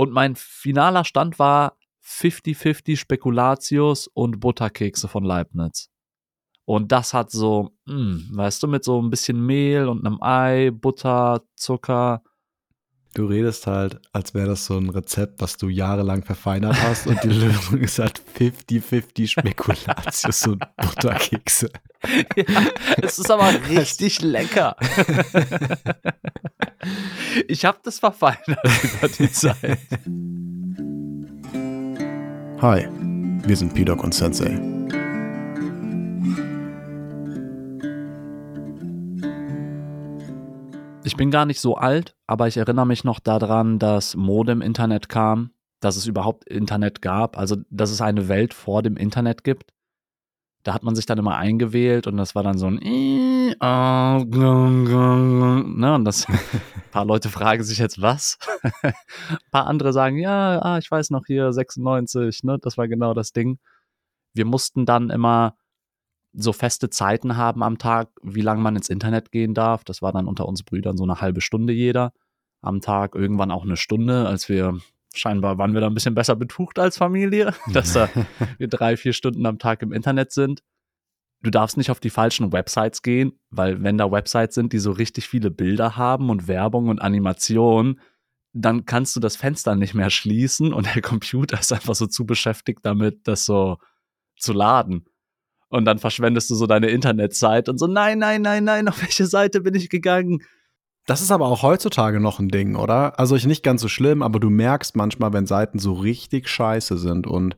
Und mein finaler Stand war 50-50 Spekulatius und Butterkekse von Leibniz. Und das hat so, mh, hm, weißt du, mit so ein bisschen Mehl und einem Ei, Butter, Zucker. Du redest halt, als wäre das so ein Rezept, was du jahrelang verfeinert hast und die Lösung ist halt 50-50 Spekulatius und Butterkekse. Ja, es ist aber richtig lecker. Ich habe das verfeinert über die Zeit. Hi, wir sind Pidok und Sensei. Ich bin gar nicht so alt, aber ich erinnere mich noch daran, dass Modem-Internet kam, dass es überhaupt Internet gab, also dass es eine Welt vor dem Internet gibt. Da hat man sich dann immer eingewählt und das war dann so ein ne, und das ein paar Leute fragen sich jetzt was. ein paar andere sagen, ja, ah, ich weiß noch hier 96, ne, das war genau das Ding. Wir mussten dann immer so feste Zeiten haben am Tag, wie lange man ins Internet gehen darf. Das war dann unter uns Brüdern so eine halbe Stunde jeder am Tag, irgendwann auch eine Stunde, als wir scheinbar waren wir da ein bisschen besser betucht als Familie, dass da wir drei, vier Stunden am Tag im Internet sind. Du darfst nicht auf die falschen Websites gehen, weil wenn da Websites sind, die so richtig viele Bilder haben und Werbung und Animation, dann kannst du das Fenster nicht mehr schließen und der Computer ist einfach so zu beschäftigt damit, das so zu laden. Und dann verschwendest du so deine Internetzeit und so, nein, nein, nein, nein, auf welche Seite bin ich gegangen? Das ist aber auch heutzutage noch ein Ding, oder? Also ich nicht ganz so schlimm, aber du merkst manchmal, wenn Seiten so richtig scheiße sind und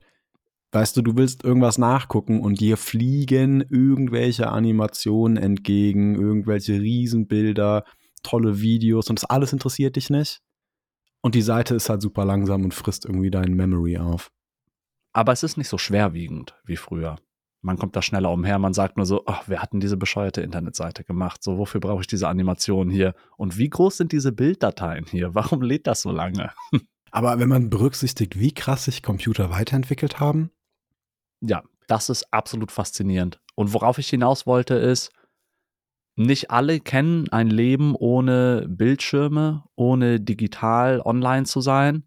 weißt du, du willst irgendwas nachgucken und dir fliegen irgendwelche Animationen entgegen, irgendwelche Riesenbilder, tolle Videos und das alles interessiert dich nicht. Und die Seite ist halt super langsam und frisst irgendwie dein Memory auf. Aber es ist nicht so schwerwiegend wie früher man kommt da schneller umher. Man sagt nur so, ach, wer hat denn diese bescheuerte Internetseite gemacht? So, wofür brauche ich diese Animation hier? Und wie groß sind diese Bilddateien hier? Warum lädt das so lange? Aber wenn man berücksichtigt, wie krass sich Computer weiterentwickelt haben? Ja, das ist absolut faszinierend. Und worauf ich hinaus wollte, ist, nicht alle kennen ein Leben ohne Bildschirme, ohne digital online zu sein.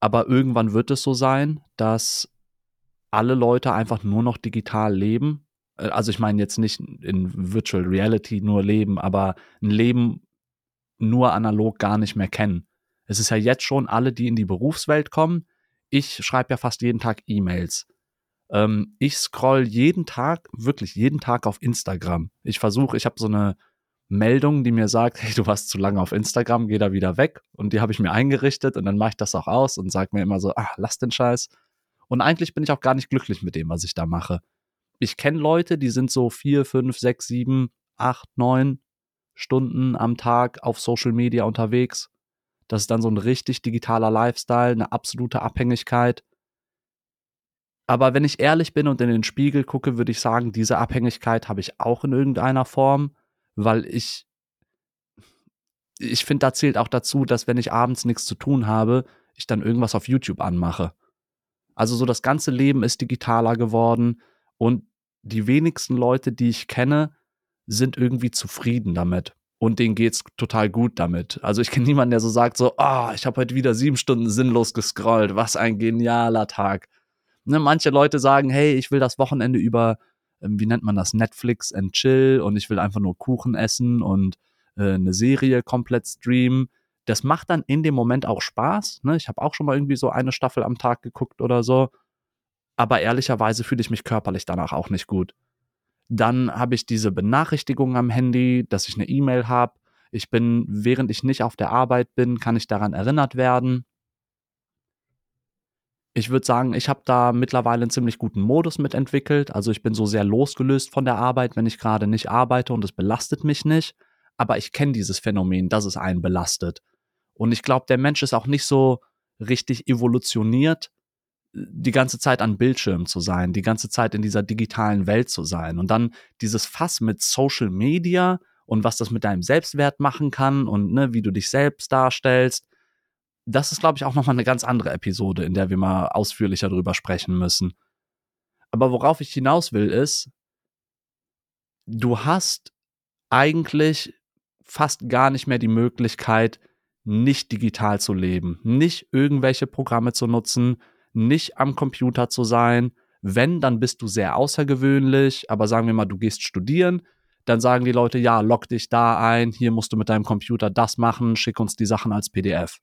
Aber irgendwann wird es so sein, dass alle Leute einfach nur noch digital leben. Äh, also ich meine jetzt nicht in Virtual Reality nur leben, aber ein Leben nur analog gar nicht mehr kennen. Es ist ja jetzt schon alle, die in die Berufswelt kommen. Ich schreibe ja fast jeden Tag E-Mails. Ähm, ich scroll jeden Tag, wirklich jeden Tag auf Instagram. Ich versuche, ich habe so eine Meldung, die mir sagt, hey, du warst zu lange auf Instagram, geh da wieder weg. Und die habe ich mir eingerichtet und dann mache ich das auch aus und sage mir immer so, ah, lass den Scheiß. Und eigentlich bin ich auch gar nicht glücklich mit dem, was ich da mache. Ich kenne Leute, die sind so vier, fünf, sechs, sieben, acht, neun Stunden am Tag auf Social Media unterwegs. Das ist dann so ein richtig digitaler Lifestyle, eine absolute Abhängigkeit. Aber wenn ich ehrlich bin und in den Spiegel gucke, würde ich sagen, diese Abhängigkeit habe ich auch in irgendeiner Form, weil ich, ich finde, da zählt auch dazu, dass wenn ich abends nichts zu tun habe, ich dann irgendwas auf YouTube anmache. Also so das ganze Leben ist digitaler geworden und die wenigsten Leute, die ich kenne, sind irgendwie zufrieden damit. Und denen geht's total gut damit. Also ich kenne niemanden, der so sagt, so, oh, ich habe heute wieder sieben Stunden sinnlos gescrollt. Was ein genialer Tag. Ne, manche Leute sagen, hey, ich will das Wochenende über, ähm, wie nennt man das, Netflix and Chill und ich will einfach nur Kuchen essen und äh, eine Serie komplett streamen das macht dann in dem Moment auch Spaß. Ne? Ich habe auch schon mal irgendwie so eine Staffel am Tag geguckt oder so. Aber ehrlicherweise fühle ich mich körperlich danach auch nicht gut. Dann habe ich diese Benachrichtigung am Handy, dass ich eine E-Mail habe. Ich bin, während ich nicht auf der Arbeit bin, kann ich daran erinnert werden. Ich würde sagen, ich habe da mittlerweile einen ziemlich guten Modus mitentwickelt. Also ich bin so sehr losgelöst von der Arbeit, wenn ich gerade nicht arbeite und es belastet mich nicht. Aber ich kenne dieses Phänomen, dass es einen belastet. Und ich glaube, der Mensch ist auch nicht so richtig evolutioniert, die ganze Zeit an Bildschirmen zu sein, die ganze Zeit in dieser digitalen Welt zu sein. Und dann dieses Fass mit Social Media und was das mit deinem Selbstwert machen kann und ne, wie du dich selbst darstellst. Das ist, glaube ich, auch nochmal eine ganz andere Episode, in der wir mal ausführlicher drüber sprechen müssen. Aber worauf ich hinaus will, ist, du hast eigentlich fast gar nicht mehr die Möglichkeit, nicht digital zu leben, nicht irgendwelche Programme zu nutzen, nicht am Computer zu sein. Wenn, dann bist du sehr außergewöhnlich, aber sagen wir mal, du gehst studieren, dann sagen die Leute, ja, log dich da ein, hier musst du mit deinem Computer das machen, schick uns die Sachen als PDF.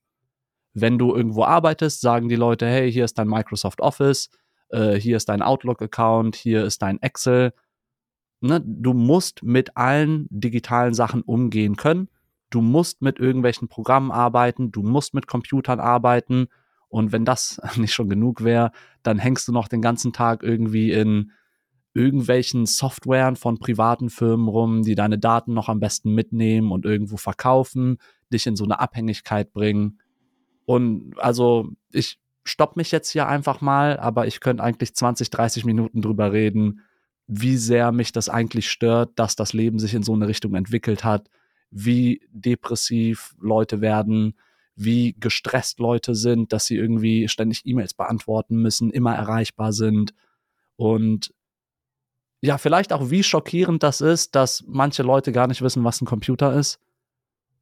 Wenn du irgendwo arbeitest, sagen die Leute, hey, hier ist dein Microsoft Office, äh, hier ist dein Outlook-Account, hier ist dein Excel. Ne? Du musst mit allen digitalen Sachen umgehen können. Du musst mit irgendwelchen Programmen arbeiten, du musst mit Computern arbeiten. Und wenn das nicht schon genug wäre, dann hängst du noch den ganzen Tag irgendwie in irgendwelchen Softwaren von privaten Firmen rum, die deine Daten noch am besten mitnehmen und irgendwo verkaufen, dich in so eine Abhängigkeit bringen. Und also ich stopp mich jetzt hier einfach mal, aber ich könnte eigentlich 20, 30 Minuten drüber reden, wie sehr mich das eigentlich stört, dass das Leben sich in so eine Richtung entwickelt hat, wie depressiv Leute werden, wie gestresst Leute sind, dass sie irgendwie ständig E-Mails beantworten müssen, immer erreichbar sind und ja, vielleicht auch wie schockierend das ist, dass manche Leute gar nicht wissen, was ein Computer ist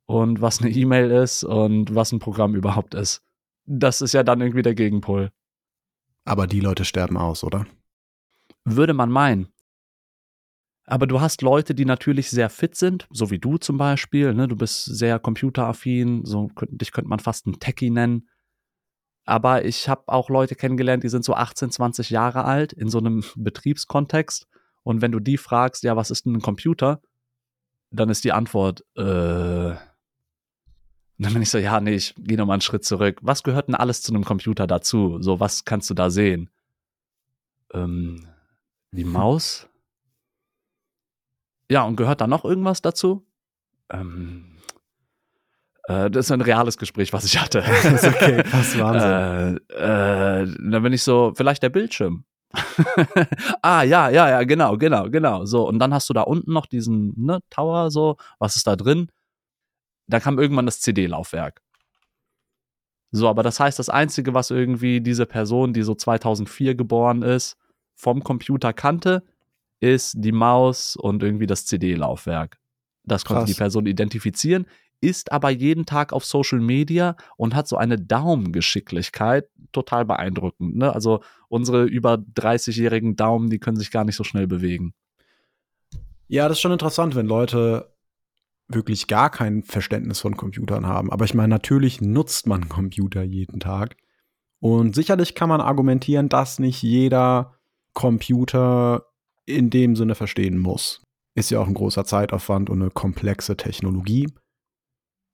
und was eine E-Mail ist und was ein Programm überhaupt ist. Das ist ja dann irgendwie der Gegenpol. Aber die Leute sterben aus, oder? Würde man meinen. Aber du hast Leute, die natürlich sehr fit sind, so wie du zum Beispiel. Ne? Du bist sehr computeraffin, so dich könnte man fast ein Techie nennen. Aber ich habe auch Leute kennengelernt, die sind so 18, 20 Jahre alt in so einem Betriebskontext. Und wenn du die fragst, ja, was ist denn ein Computer? Dann ist die Antwort, äh, dann bin ich so, ja, nee, ich gehe nochmal einen Schritt zurück. Was gehört denn alles zu einem Computer dazu? So, was kannst du da sehen? Ähm, die. Maus? Ja, und gehört da noch irgendwas dazu? Ähm, äh, das ist ein reales Gespräch, was ich hatte. das ist okay, das Wahnsinn. Äh, äh, dann bin ich so, vielleicht der Bildschirm. ah, ja, ja, ja, genau, genau, genau. So, und dann hast du da unten noch diesen ne, Tower, so, was ist da drin? da kam irgendwann das CD-Laufwerk. So, aber das heißt, das Einzige, was irgendwie diese Person, die so 2004 geboren ist, vom Computer kannte, ist die Maus und irgendwie das CD-Laufwerk. Das konnte Krass. die Person identifizieren, ist aber jeden Tag auf Social Media und hat so eine Daumengeschicklichkeit, total beeindruckend. Ne? Also unsere über 30-jährigen Daumen, die können sich gar nicht so schnell bewegen. Ja, das ist schon interessant, wenn Leute wirklich gar kein Verständnis von Computern haben. Aber ich meine, natürlich nutzt man Computer jeden Tag. Und sicherlich kann man argumentieren, dass nicht jeder Computer in dem Sinne verstehen muss. Ist ja auch ein großer Zeitaufwand und eine komplexe Technologie.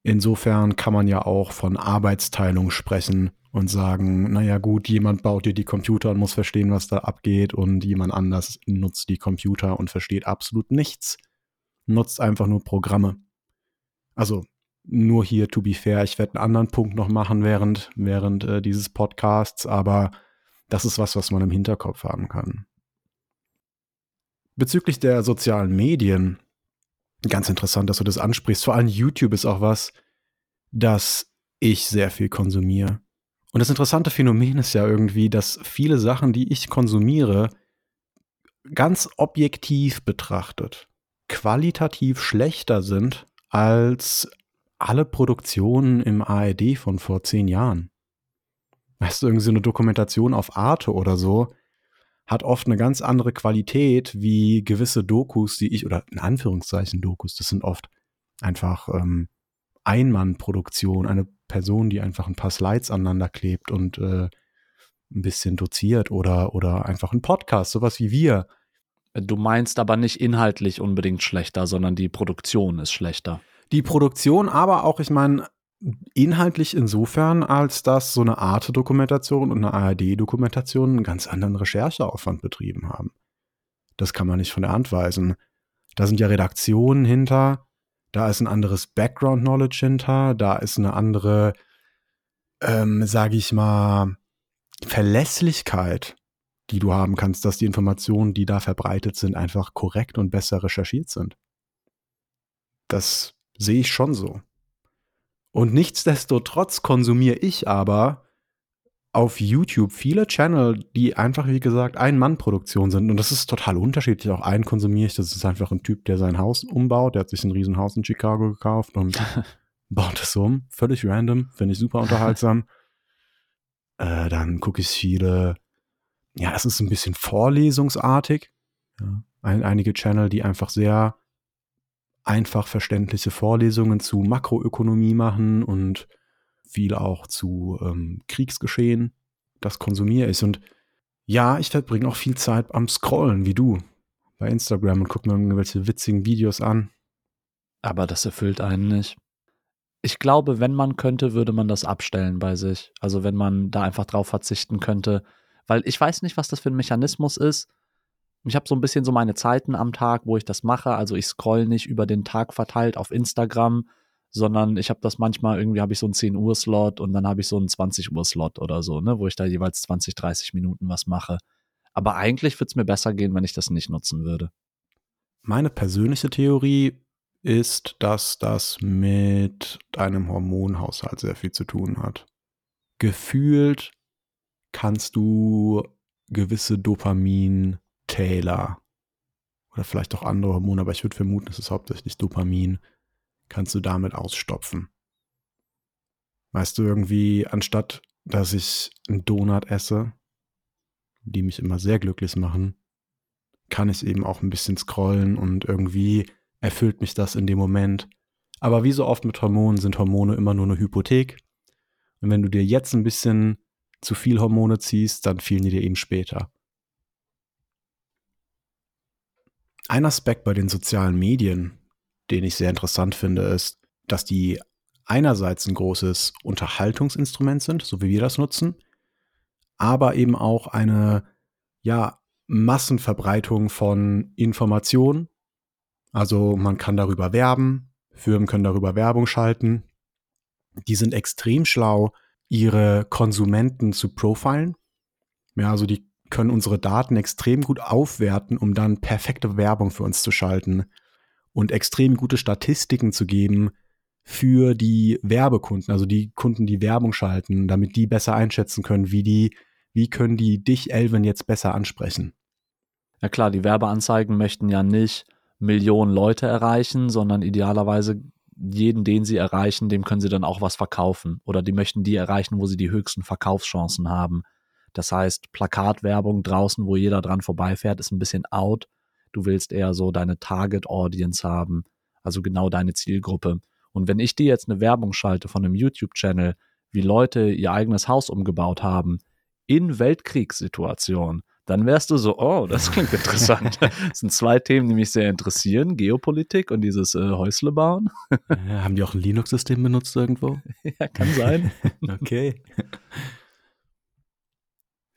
Insofern kann man ja auch von Arbeitsteilung sprechen und sagen, naja gut, jemand baut dir die Computer und muss verstehen, was da abgeht und jemand anders nutzt die Computer und versteht absolut nichts nutzt einfach nur Programme. Also nur hier, to be fair, ich werde einen anderen Punkt noch machen während, während äh, dieses Podcasts, aber das ist was, was man im Hinterkopf haben kann. Bezüglich der sozialen Medien, ganz interessant, dass du das ansprichst. Vor allem YouTube ist auch was, das ich sehr viel konsumiere. Und das interessante Phänomen ist ja irgendwie, dass viele Sachen, die ich konsumiere, ganz objektiv betrachtet, qualitativ schlechter sind als alle Produktionen im ARD von vor zehn Jahren. Weißt du, irgendwie so eine Dokumentation auf Arte oder so hat oft eine ganz andere Qualität wie gewisse Dokus, die ich, oder in Anführungszeichen Dokus, das sind oft einfach ähm, Einmannproduktion, eine Person, die einfach ein paar Slides aneinander klebt und äh, ein bisschen doziert oder, oder einfach ein Podcast, sowas wie wir. Du meinst aber nicht inhaltlich unbedingt schlechter, sondern die Produktion ist schlechter. Die Produktion, aber auch, ich meine, inhaltlich insofern, als dass so eine Arte-Dokumentation und eine ARD-Dokumentation einen ganz anderen Rechercheaufwand betrieben haben. Das kann man nicht von der Hand weisen. Da sind ja Redaktionen hinter, da ist ein anderes Background-Knowledge hinter, da ist eine andere, ähm, sage ich mal, Verlässlichkeit die du haben kannst, dass die Informationen, die da verbreitet sind, einfach korrekt und besser recherchiert sind. Das sehe ich schon so. Und nichtsdestotrotz konsumiere ich aber auf YouTube viele Channel, die einfach, wie gesagt, Ein-Mann-Produktion sind. Und das ist total unterschiedlich. Auch einen konsumiere ich. Das ist einfach ein Typ, der sein Haus umbaut. Der hat sich ein Riesenhaus in Chicago gekauft und baut es um, völlig random, finde ich super unterhaltsam. äh, dann gucke ich viele, ja, es ist ein bisschen vorlesungsartig. Ja. Ein, einige Channel, die einfach sehr einfach verständliche Vorlesungen zu Makroökonomie machen und viel auch zu ähm, Kriegsgeschehen. Das konsumiere ich. Und ja, ich verbringe auch viel Zeit am Scrollen, wie du, bei Instagram und gucke mir irgendwelche witzigen Videos an. Aber das erfüllt einen nicht. Ich glaube, wenn man könnte, würde man das abstellen bei sich. Also wenn man da einfach drauf verzichten könnte. Weil ich weiß nicht, was das für ein Mechanismus ist. Ich habe so ein bisschen so meine Zeiten am Tag, wo ich das mache. Also ich scroll nicht über den Tag verteilt auf Instagram, sondern ich habe das manchmal irgendwie habe ich so einen 10 Uhr Slot und dann habe ich so einen 20 Uhr Slot oder so, ne, wo ich da jeweils 20, 30 Minuten was mache. Aber eigentlich würde es mir besser gehen, wenn ich das nicht nutzen würde. Meine persönliche Theorie ist, dass das mit deinem Hormonhaushalt sehr viel zu tun hat. Gefühlt kannst du gewisse Dopamin-Täler oder vielleicht auch andere Hormone, aber ich würde vermuten, es ist hauptsächlich Dopamin, kannst du damit ausstopfen. Weißt du, irgendwie, anstatt dass ich einen Donut esse, die mich immer sehr glücklich machen, kann ich eben auch ein bisschen scrollen und irgendwie erfüllt mich das in dem Moment. Aber wie so oft mit Hormonen sind Hormone immer nur eine Hypothek. Und wenn du dir jetzt ein bisschen zu viel Hormone ziehst, dann fehlen die dir eben später. Ein Aspekt bei den sozialen Medien, den ich sehr interessant finde, ist, dass die einerseits ein großes Unterhaltungsinstrument sind, so wie wir das nutzen, aber eben auch eine ja, Massenverbreitung von Informationen. Also man kann darüber werben, Firmen können darüber Werbung schalten. Die sind extrem schlau, ihre Konsumenten zu profilen. Ja, also die können unsere Daten extrem gut aufwerten, um dann perfekte Werbung für uns zu schalten und extrem gute Statistiken zu geben für die Werbekunden, also die Kunden, die Werbung schalten, damit die besser einschätzen können, wie die, wie können die dich, Elvin, jetzt besser ansprechen. Ja klar, die Werbeanzeigen möchten ja nicht Millionen Leute erreichen, sondern idealerweise jeden, den sie erreichen, dem können sie dann auch was verkaufen. Oder die möchten die erreichen, wo sie die höchsten Verkaufschancen haben. Das heißt, Plakatwerbung draußen, wo jeder dran vorbeifährt, ist ein bisschen out. Du willst eher so deine Target Audience haben, also genau deine Zielgruppe. Und wenn ich dir jetzt eine Werbung schalte von einem YouTube-Channel, wie Leute ihr eigenes Haus umgebaut haben, in Weltkriegssituationen, dann wärst du so, oh, das klingt interessant. das sind zwei Themen, die mich sehr interessieren: Geopolitik und dieses äh, Häusle bauen. Ja, haben die auch ein Linux-System benutzt irgendwo? ja, kann sein. okay.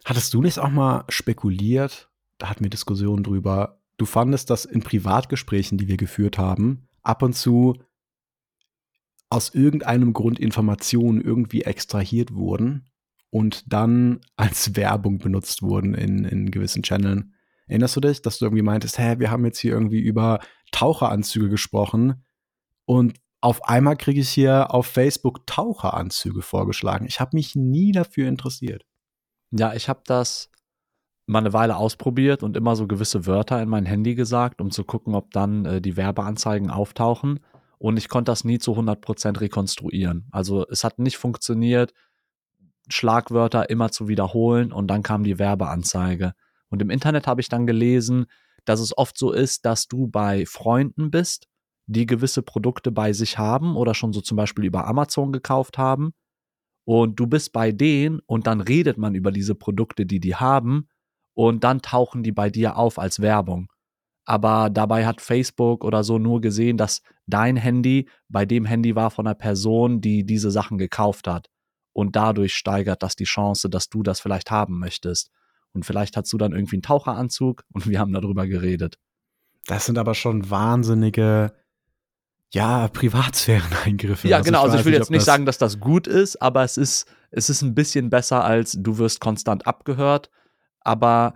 Hattest du nicht auch mal spekuliert? Da hatten wir Diskussionen drüber. Du fandest, dass in Privatgesprächen, die wir geführt haben, ab und zu aus irgendeinem Grund Informationen irgendwie extrahiert wurden und dann als Werbung benutzt wurden in, in gewissen Channeln. Erinnerst du dich, dass du irgendwie meintest, hä, wir haben jetzt hier irgendwie über Taucheranzüge gesprochen und auf einmal kriege ich hier auf Facebook Taucheranzüge vorgeschlagen. Ich habe mich nie dafür interessiert. Ja, ich habe das mal eine Weile ausprobiert und immer so gewisse Wörter in mein Handy gesagt, um zu gucken, ob dann äh, die Werbeanzeigen auftauchen. Und ich konnte das nie zu 100% rekonstruieren. Also es hat nicht funktioniert, Schlagwörter immer zu wiederholen und dann kam die Werbeanzeige. Und im Internet habe ich dann gelesen, dass es oft so ist, dass du bei Freunden bist, die gewisse Produkte bei sich haben oder schon so zum Beispiel über Amazon gekauft haben. Und du bist bei denen und dann redet man über diese Produkte, die die haben und dann tauchen die bei dir auf als Werbung. Aber dabei hat Facebook oder so nur gesehen, dass dein Handy bei dem Handy war von einer Person, die diese Sachen gekauft hat und dadurch steigert das die Chance, dass du das vielleicht haben möchtest. Und vielleicht hast du dann irgendwie einen Taucheranzug und wir haben darüber geredet. Das sind aber schon wahnsinnige, ja, Privatsphären-Eingriffe. Ja, also genau. Also ich will nicht, jetzt nicht sagen, dass das gut ist, aber es ist, es ist ein bisschen besser als du wirst konstant abgehört. Aber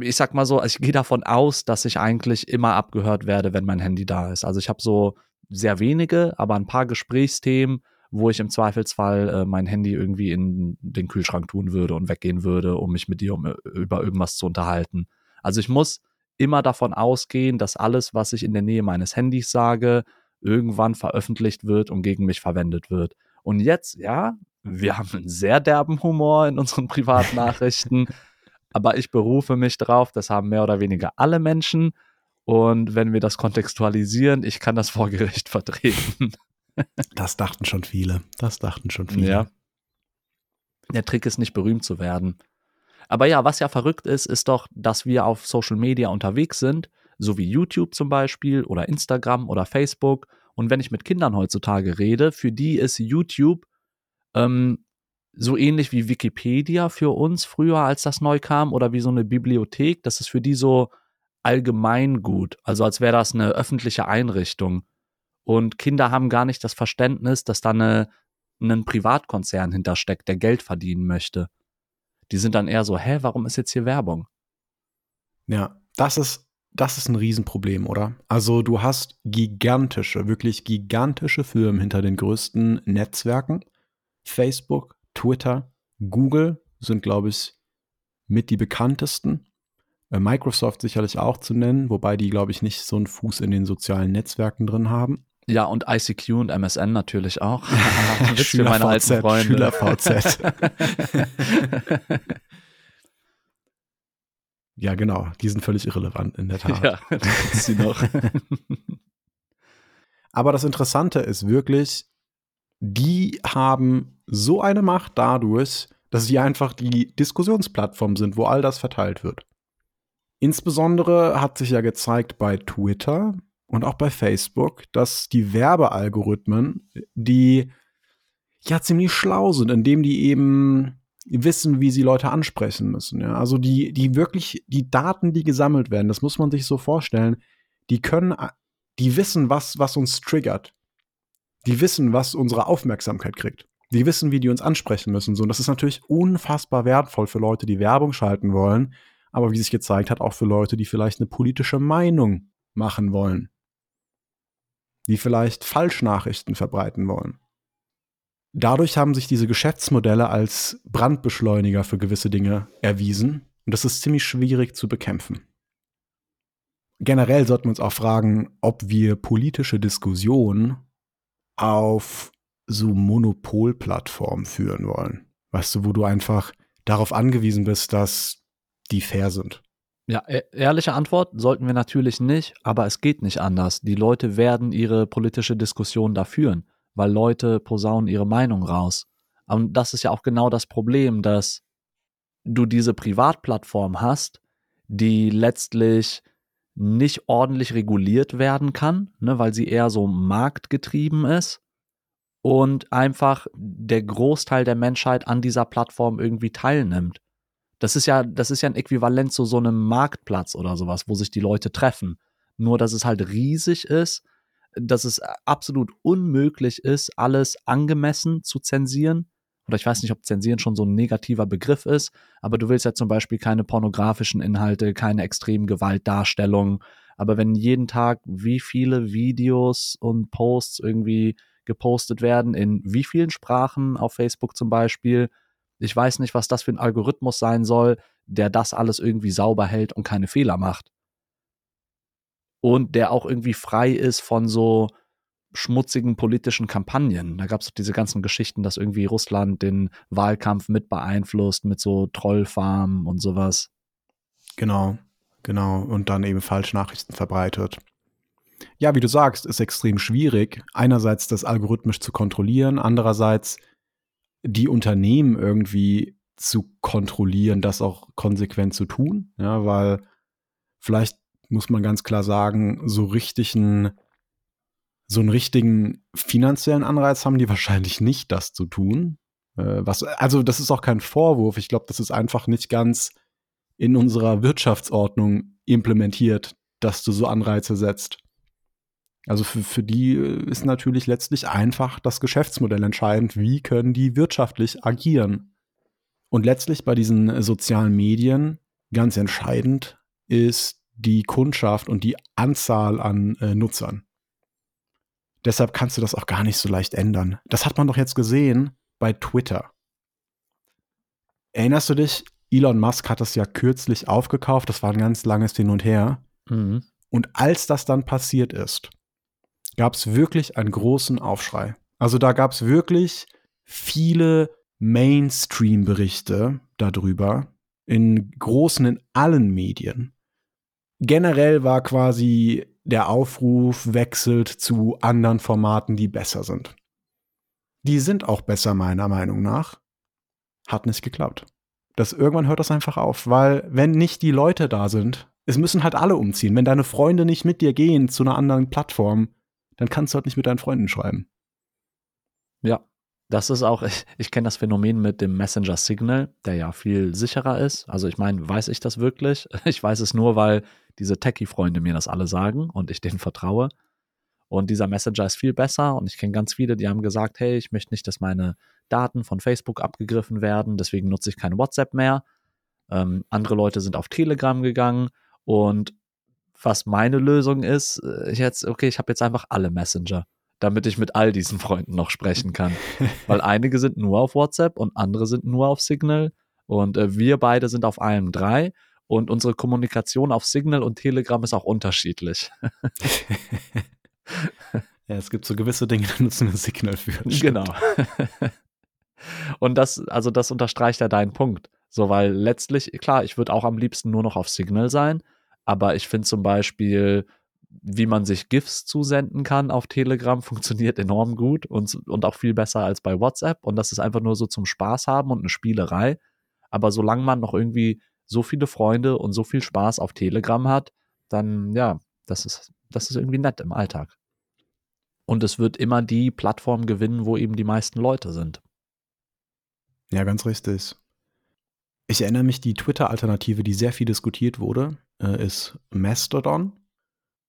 ich sag mal so, ich gehe davon aus, dass ich eigentlich immer abgehört werde, wenn mein Handy da ist. Also ich habe so sehr wenige, aber ein paar Gesprächsthemen, wo ich im Zweifelsfall äh, mein Handy irgendwie in den Kühlschrank tun würde und weggehen würde, um mich mit dir um, äh, über irgendwas zu unterhalten. Also ich muss immer davon ausgehen, dass alles, was ich in der Nähe meines Handys sage, irgendwann veröffentlicht wird und gegen mich verwendet wird. Und jetzt, ja, wir haben einen sehr derben Humor in unseren Privatnachrichten, aber ich berufe mich drauf, das haben mehr oder weniger alle Menschen. Und wenn wir das kontextualisieren, ich kann das vor Gericht vertreten. Das dachten schon viele. Das dachten schon viele. Ja. Der Trick ist nicht berühmt zu werden. Aber ja, was ja verrückt ist, ist doch, dass wir auf Social Media unterwegs sind, so wie YouTube zum Beispiel oder Instagram oder Facebook. Und wenn ich mit Kindern heutzutage rede, für die ist YouTube ähm, so ähnlich wie Wikipedia für uns früher, als das neu kam, oder wie so eine Bibliothek. Das ist für die so allgemeingut, also als wäre das eine öffentliche Einrichtung. Und Kinder haben gar nicht das Verständnis, dass da eine, ein Privatkonzern hintersteckt, der Geld verdienen möchte. Die sind dann eher so, hä, warum ist jetzt hier Werbung? Ja, das ist, das ist ein Riesenproblem, oder? Also du hast gigantische, wirklich gigantische Firmen hinter den größten Netzwerken. Facebook, Twitter, Google sind, glaube ich, mit die bekanntesten. Äh, Microsoft sicherlich auch zu nennen, wobei die, glaube ich, nicht so einen Fuß in den sozialen Netzwerken drin haben. Ja, und ICQ und MSN natürlich auch. Witz für meine alten Freunde. SchülerVZ. ja, genau. Die sind völlig irrelevant, in der Tat. Ja, das sie noch. Aber das Interessante ist wirklich, die haben so eine Macht dadurch, dass sie einfach die Diskussionsplattform sind, wo all das verteilt wird. Insbesondere hat sich ja gezeigt bei Twitter, und auch bei Facebook, dass die Werbealgorithmen, die ja ziemlich schlau sind, indem die eben wissen, wie sie Leute ansprechen müssen. Ja? Also die, die wirklich, die Daten, die gesammelt werden, das muss man sich so vorstellen, die können, die wissen, was, was uns triggert. Die wissen, was unsere Aufmerksamkeit kriegt. Die wissen, wie die uns ansprechen müssen. So, und das ist natürlich unfassbar wertvoll für Leute, die Werbung schalten wollen, aber wie sich gezeigt hat, auch für Leute, die vielleicht eine politische Meinung machen wollen die vielleicht Falschnachrichten verbreiten wollen. Dadurch haben sich diese Geschäftsmodelle als Brandbeschleuniger für gewisse Dinge erwiesen und das ist ziemlich schwierig zu bekämpfen. Generell sollten wir uns auch fragen, ob wir politische Diskussionen auf so Monopolplattformen führen wollen. Weißt du, wo du einfach darauf angewiesen bist, dass die fair sind. Ja, e-, ehrliche Antwort sollten wir natürlich nicht, aber es geht nicht anders. Die Leute werden ihre politische Diskussion da führen, weil Leute posaunen ihre Meinung raus. Und das ist ja auch genau das Problem, dass du diese Privatplattform hast, die letztlich nicht ordentlich reguliert werden kann, ne, weil sie eher so marktgetrieben ist und einfach der Großteil der Menschheit an dieser Plattform irgendwie teilnimmt. Das ist ja, das ist ja ein Äquivalent zu so einem Marktplatz oder sowas, wo sich die Leute treffen. Nur, dass es halt riesig ist, dass es absolut unmöglich ist, alles angemessen zu zensieren. Oder ich weiß nicht, ob zensieren schon so ein negativer Begriff ist, aber du willst ja zum Beispiel keine pornografischen Inhalte, keine extremen Gewaltdarstellungen. Aber wenn jeden Tag wie viele Videos und Posts irgendwie gepostet werden, in wie vielen Sprachen auf Facebook zum Beispiel, ich weiß nicht, was das für ein Algorithmus sein soll, der das alles irgendwie sauber hält und keine Fehler macht. Und der auch irgendwie frei ist von so schmutzigen politischen Kampagnen. Da gab es diese ganzen Geschichten, dass irgendwie Russland den Wahlkampf mit beeinflusst, mit so Trollfarmen und sowas. Genau, genau. Und dann eben Falschnachrichten verbreitet. Ja, wie du sagst, ist extrem schwierig, einerseits das algorithmisch zu kontrollieren, andererseits die Unternehmen irgendwie zu kontrollieren, das auch konsequent zu tun. Ja, weil vielleicht muss man ganz klar sagen, so richtigen, so einen richtigen finanziellen Anreiz haben die wahrscheinlich nicht, das zu tun. Äh, was, also, das ist auch kein Vorwurf. Ich glaube, das ist einfach nicht ganz in unserer Wirtschaftsordnung implementiert, dass du so Anreize setzt. Also für, für die äh, ist natürlich letztlich einfach das Geschäftsmodell entscheidend. Wie können die wirtschaftlich agieren? Und letztlich bei diesen äh, sozialen Medien ganz entscheidend ist die Kundschaft und die Anzahl an äh, Nutzern. Deshalb kannst du das auch gar nicht so leicht ändern. Das hat man doch jetzt gesehen bei Twitter. Erinnerst du dich? Elon Musk hat das ja kürzlich aufgekauft. Das war ein ganz langes Hin und Her. Mhm. Und als das dann passiert ist, gab es wirklich einen großen Aufschrei. Also da gab es wirklich viele Mainstream-Berichte darüber, in großen, in allen Medien. Generell war quasi der Aufruf wechselt zu anderen Formaten, die besser sind. Die sind auch besser meiner Meinung nach. Hat nicht geklappt. Das irgendwann hört das einfach auf, weil wenn nicht die Leute da sind, es müssen halt alle umziehen. Wenn deine Freunde nicht mit dir gehen zu einer anderen Plattform, dann kannst du halt nicht mit deinen Freunden schreiben. Ja, das ist auch, ich, ich kenne das Phänomen mit dem Messenger Signal, der ja viel sicherer ist. Also ich meine, weiß ich das wirklich? Ich weiß es nur, weil diese Techie-Freunde mir das alle sagen und ich denen vertraue. Und dieser Messenger ist viel besser und ich kenne ganz viele, die haben gesagt, hey, ich möchte nicht, dass meine Daten von Facebook abgegriffen werden, deswegen nutze ich kein WhatsApp mehr. Ähm, andere Leute sind auf Telegram gegangen und was meine Lösung ist, äh, ich jetzt, okay, ich habe jetzt einfach alle Messenger damit ich mit all diesen Freunden noch sprechen kann. Weil einige sind nur auf WhatsApp und andere sind nur auf Signal. Und äh, wir beide sind auf allem drei. Und unsere Kommunikation auf Signal und Telegram ist auch unterschiedlich. ja, es gibt so gewisse Dinge, die nutzen wir Signal für. Genau. und das, also das unterstreicht ja deinen Punkt. So, weil letztlich, klar, ich würde auch am liebsten nur noch auf Signal sein, aber ich finde zum Beispiel wie man sich GIFs zusenden kann auf Telegram, funktioniert enorm gut und, und auch viel besser als bei WhatsApp. Und das ist einfach nur so zum Spaß haben und eine Spielerei. Aber solange man noch irgendwie so viele Freunde und so viel Spaß auf Telegram hat, dann ja, das ist, das ist irgendwie nett im Alltag. Und es wird immer die Plattform gewinnen, wo eben die meisten Leute sind. Ja, ganz richtig. Ich erinnere mich, die Twitter-Alternative, die sehr viel diskutiert wurde, äh, ist Mastodon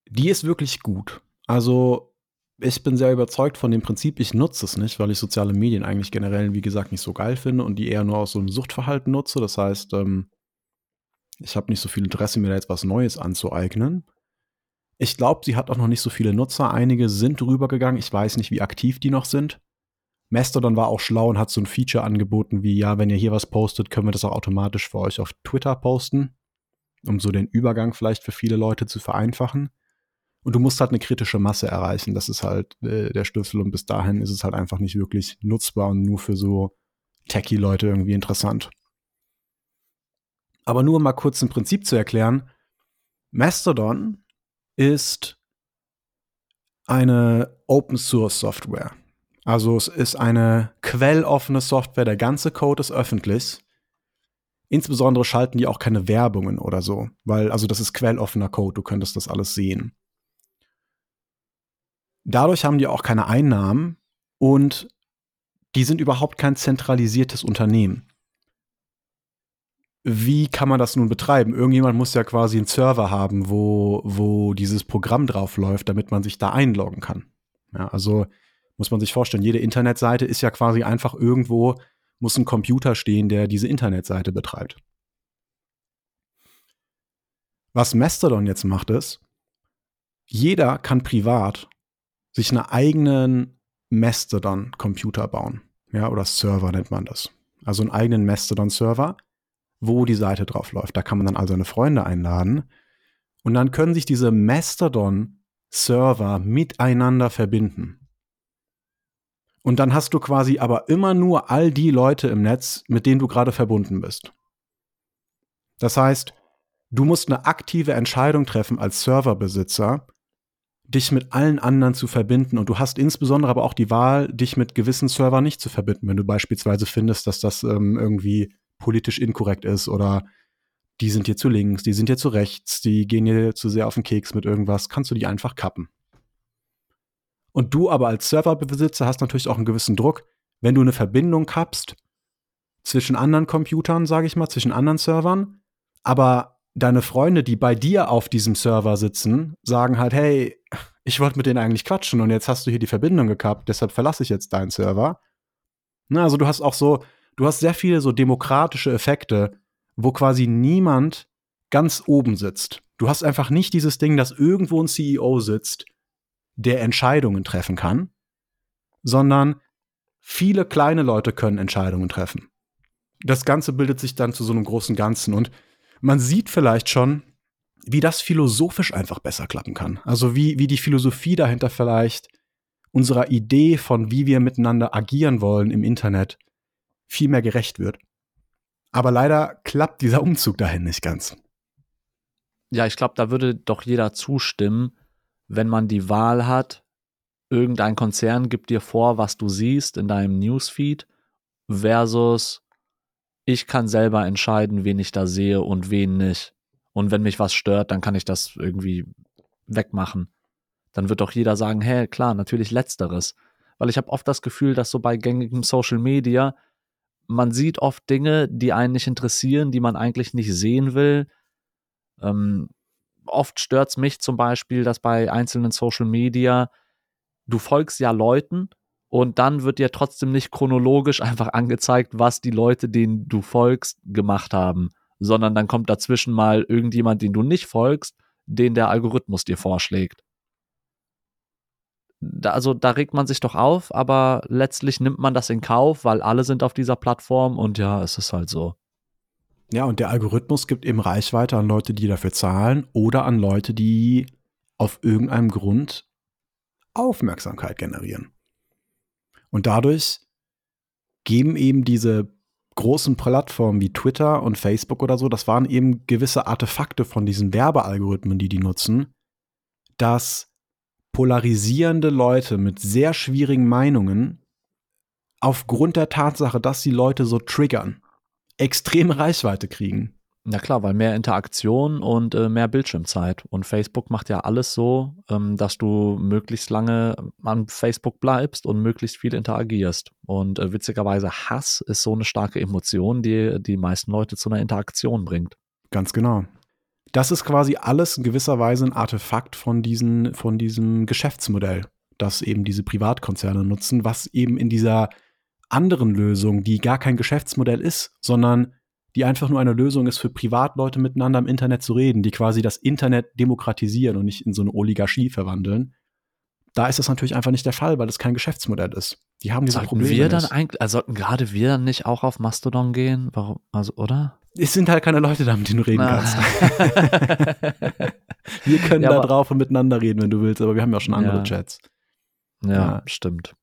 die ist wirklich gut. Also ich bin sehr überzeugt von dem Prinzip. Ich nutze es nicht, weil ich soziale Medien eigentlich generell, wie gesagt, nicht so geil finde und die eher nur aus so einem Suchtverhalten nutze. Das heißt, ähm, ich habe nicht so viel Interesse, mir da jetzt was Neues anzueignen. Ich glaube, sie hat auch noch nicht so viele Nutzer. Einige sind rübergegangen. Ich weiß nicht, wie aktiv die noch sind. Mastodon war auch schlau und hat so ein Feature angeboten wie, ja, wenn ihr hier was postet, können wir das auch automatisch für euch auf Twitter posten, um so den Übergang vielleicht für viele Leute zu vereinfachen. Und du musst halt eine kritische Masse erreichen. Das ist halt äh, der Schlüssel. Und bis dahin ist es halt einfach nicht wirklich nutzbar und nur für so Techie-Leute irgendwie interessant. Aber nur um mal kurz ein Prinzip zu erklären. Mastodon ist eine Open Source Software. Also es ist eine quelloffene Software, der ganze Code ist öffentlich. Insbesondere schalten die auch keine Werbungen oder so, weil also das ist quelloffener Code, du könntest das alles sehen. Dadurch haben die auch keine Einnahmen und die sind überhaupt kein zentralisiertes Unternehmen. Wie kann man das nun betreiben? Irgendjemand muss ja quasi einen Server haben, wo, wo dieses Programm drauf läuft, damit man sich da einloggen kann. Ja, also muss man sich vorstellen, jede Internetseite ist ja quasi einfach irgendwo, muss ein Computer stehen, der diese Internetseite betreibt. Was Mastodon jetzt macht, ist, jeder kann privat sich einen eigenen Mastodon-Computer bauen. Ja, oder Server nennt man das. Also einen eigenen Mastodon-Server, wo die Seite drauf läuft. Da kann man dann all seine Freunde einladen. Und dann können sich diese Mastodon-Server miteinander verbinden. Und dann hast du quasi aber immer nur all die Leute im Netz, mit denen du gerade verbunden bist. Das heißt, du musst eine aktive Entscheidung treffen als Serverbesitzer, dich mit allen anderen zu verbinden. Und du hast insbesondere aber auch die Wahl, dich mit gewissen Servern nicht zu verbinden. Wenn du beispielsweise findest, dass das ähm, irgendwie politisch inkorrekt ist oder die sind dir zu links, die sind dir zu rechts, die gehen dir zu sehr auf den Keks mit irgendwas, kannst du die einfach kappen. Und du aber als Serverbesitzer hast natürlich auch einen gewissen Druck, wenn du eine Verbindung kappst zwischen anderen Computern, sage ich mal, zwischen anderen Servern, aber deine Freunde, die bei dir auf diesem Server sitzen, sagen halt, hey, ich wollte mit denen eigentlich quatschen und jetzt hast du hier die Verbindung gekappt, deshalb verlasse ich jetzt deinen Server. Na, also du hast auch so, du hast sehr viele so demokratische Effekte, wo quasi niemand ganz oben sitzt. Du hast einfach nicht dieses Ding, dass irgendwo ein CEO sitzt, der Entscheidungen treffen kann, sondern viele kleine Leute können Entscheidungen treffen. Das Ganze bildet sich dann zu so einem großen Ganzen und man sieht vielleicht schon wie das philosophisch einfach besser klappen kann. Also wie, wie die Philosophie dahinter vielleicht unserer Idee von, wie wir miteinander agieren wollen im Internet, viel mehr gerecht wird. Aber leider klappt dieser Umzug dahin nicht ganz. Ja, ich glaube, da würde doch jeder zustimmen, wenn man die Wahl hat, irgendein Konzern gibt dir vor, was du siehst in deinem Newsfeed, versus ich kann selber entscheiden, wen ich da sehe und wen nicht. Und wenn mich was stört, dann kann ich das irgendwie wegmachen. Dann wird doch jeder sagen, hey, klar, natürlich letzteres. Weil ich habe oft das Gefühl, dass so bei gängigem Social Media man sieht oft Dinge, die einen nicht interessieren, die man eigentlich nicht sehen will. Ähm, oft stört es mich zum Beispiel, dass bei einzelnen Social Media du folgst ja Leuten und dann wird dir trotzdem nicht chronologisch einfach angezeigt, was die Leute, denen du folgst, gemacht haben, sondern dann kommt dazwischen mal irgendjemand, den du nicht folgst, den der Algorithmus dir vorschlägt da, also da regt man sich doch auf, aber letztlich nimmt man das in Kauf, weil alle sind auf dieser Plattform und ja, es ist halt so. Ja, und der Algorithmus gibt eben Reichweite an Leute, die dafür zahlen oder an Leute, die auf irgendeinem Grund Aufmerksamkeit generieren. Und dadurch geben eben diese großen Plattformen wie Twitter und Facebook oder so, das waren eben gewisse Artefakte von diesen Werbealgorithmen, die die nutzen, dass polarisierende Leute mit sehr schwierigen Meinungen aufgrund der Tatsache, dass die Leute so triggern, extreme Reichweite kriegen. Na klar, weil mehr Interaktion und äh, mehr Bildschirmzeit. Und Facebook macht ja alles so, ähm, dass du möglichst lange an Facebook bleibst und möglichst viel interagierst. Und äh, witzigerweise Hass ist so eine starke Emotion, die die meisten Leute zu einer Interaktion bringt. Ganz genau das ist quasi alles in gewisser Weise ein Artefakt von, diesen, von diesem Geschäftsmodell, das eben diese Privatkonzerne nutzen, was eben in dieser anderen Lösung, die gar kein Geschäftsmodell ist, sondern die einfach nur eine Lösung ist für Privatleute miteinander im Internet zu reden, die quasi das Internet demokratisieren und nicht in so eine Oligarchie verwandeln. Da ist das natürlich einfach nicht der Fall, weil es kein Geschäftsmodell ist. Die haben diese sollten Probleme. Wir dann eigentlich, also sollten gerade wir dann nicht auch auf Mastodon gehen? Warum? Also, oder? es sind halt keine Leute da, mit denen du reden kannst. wir können ja, da drauf und miteinander reden, wenn du willst, aber wir haben ja auch schon andere ja. Chats. Ja, ja, stimmt.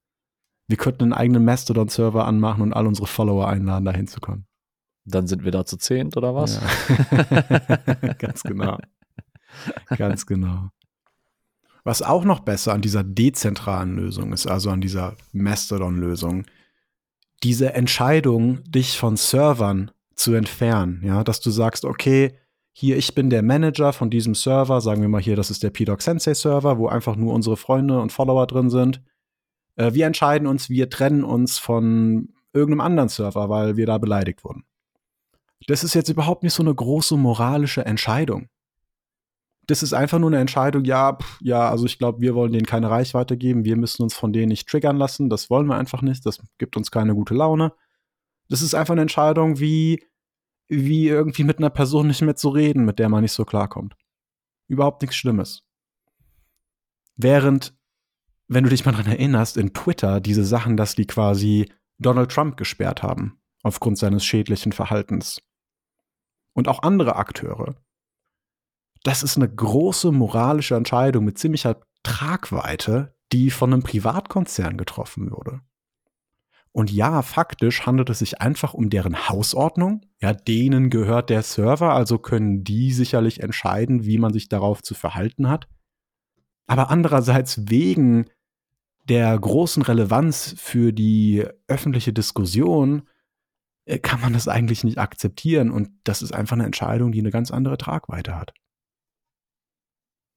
Wir könnten einen eigenen Mastodon-Server anmachen und all unsere Follower einladen, da hinzukommen. Dann sind wir da zu zehnt, oder was? Ja. Ganz genau. Ganz genau. Was auch noch besser an dieser dezentralen Lösung ist, also an dieser Mastodon-Lösung, diese Entscheidung, dich von Servern zu entfernen, ja, dass du sagst, okay, hier, ich bin der Manager von diesem Server, sagen wir mal hier, das ist der PDoc Sensei Server, wo einfach nur unsere Freunde und Follower drin sind. Äh, wir entscheiden uns, wir trennen uns von irgendeinem anderen Server, weil wir da beleidigt wurden. Das ist jetzt überhaupt nicht so eine große moralische Entscheidung. Das ist einfach nur eine Entscheidung, ja, pff, ja, also ich glaube, wir wollen denen keine Reichweite geben, wir müssen uns von denen nicht triggern lassen, das wollen wir einfach nicht, das gibt uns keine gute Laune. Das ist einfach eine Entscheidung, wie, wie irgendwie mit einer Person nicht mehr zu reden, mit der man nicht so klarkommt. Überhaupt nichts Schlimmes. Während, wenn du dich mal dran erinnerst, in Twitter diese Sachen, dass die quasi Donald Trump gesperrt haben, aufgrund seines schädlichen Verhaltens. Und auch andere Akteure. Das ist eine große moralische Entscheidung mit ziemlicher Tragweite, die von einem Privatkonzern getroffen wurde. Und ja, faktisch handelt es sich einfach um deren Hausordnung. Ja, denen gehört der Server, also können die sicherlich entscheiden, wie man sich darauf zu verhalten hat. Aber andererseits wegen der großen Relevanz für die öffentliche Diskussion äh, kann man das eigentlich nicht akzeptieren. Und das ist einfach eine Entscheidung, die eine ganz andere Tragweite hat.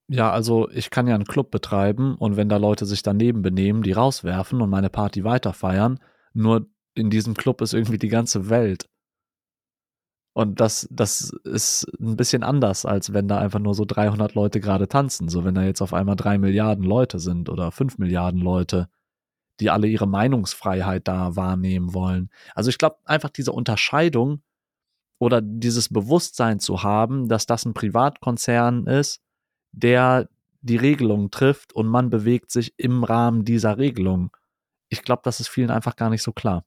Ja, also ich kann ja einen Club betreiben und wenn da Leute sich daneben benehmen, die rauswerfen und meine Party weiterfeiern, nur in diesem Club ist irgendwie die ganze Welt. Und das, das ist ein bisschen anders, als wenn da einfach nur so 300 Leute gerade tanzen. So, wenn da jetzt auf einmal drei Milliarden Leute sind oder fünf Milliarden Leute, die alle ihre Meinungsfreiheit da wahrnehmen wollen. Also ich glaube einfach diese Unterscheidung oder dieses Bewusstsein zu haben, dass das ein Privatkonzern ist, der die Regelungen trifft und man bewegt sich im Rahmen dieser Regelung ich glaube, das ist vielen einfach gar nicht so klar.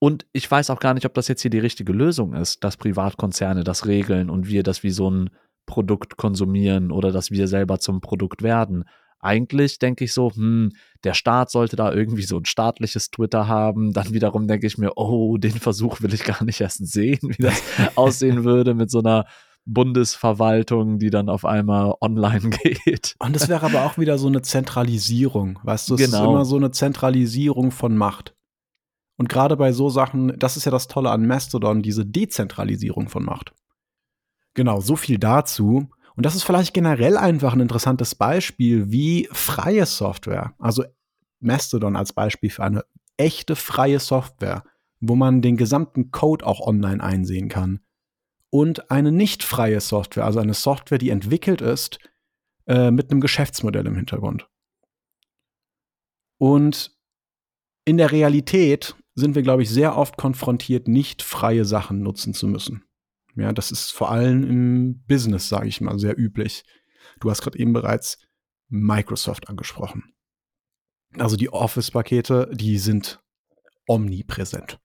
Und ich weiß auch gar nicht, ob das jetzt hier die richtige Lösung ist, dass Privatkonzerne das regeln und wir das wie so ein Produkt konsumieren oder dass wir selber zum Produkt werden. Eigentlich denke ich so, hm, der Staat sollte da irgendwie so ein staatliches Twitter haben. Dann wiederum denke ich mir, oh, den Versuch will ich gar nicht erst sehen, wie das aussehen würde mit so einer Bundesverwaltung, die dann auf einmal online geht. Und es wäre aber auch wieder so eine Zentralisierung, weißt du, es Genau. ist immer so eine Zentralisierung von Macht. Und gerade bei so Sachen, das ist ja das Tolle an Mastodon, diese Dezentralisierung von Macht. Genau, so viel dazu. Und das ist vielleicht generell einfach ein interessantes Beispiel, wie freie Software, also Mastodon als Beispiel für eine echte freie Software, wo man den gesamten Code auch online einsehen kann. Und eine nicht freie Software, also eine Software, die entwickelt ist äh, mit einem Geschäftsmodell im Hintergrund. Und in der Realität sind wir, glaube ich, sehr oft konfrontiert, nicht freie Sachen nutzen zu müssen. Ja, das ist vor allem im Business, sage ich mal, sehr üblich. Du hast gerade eben bereits Microsoft angesprochen. Also die Office-Pakete, die sind omnipräsent.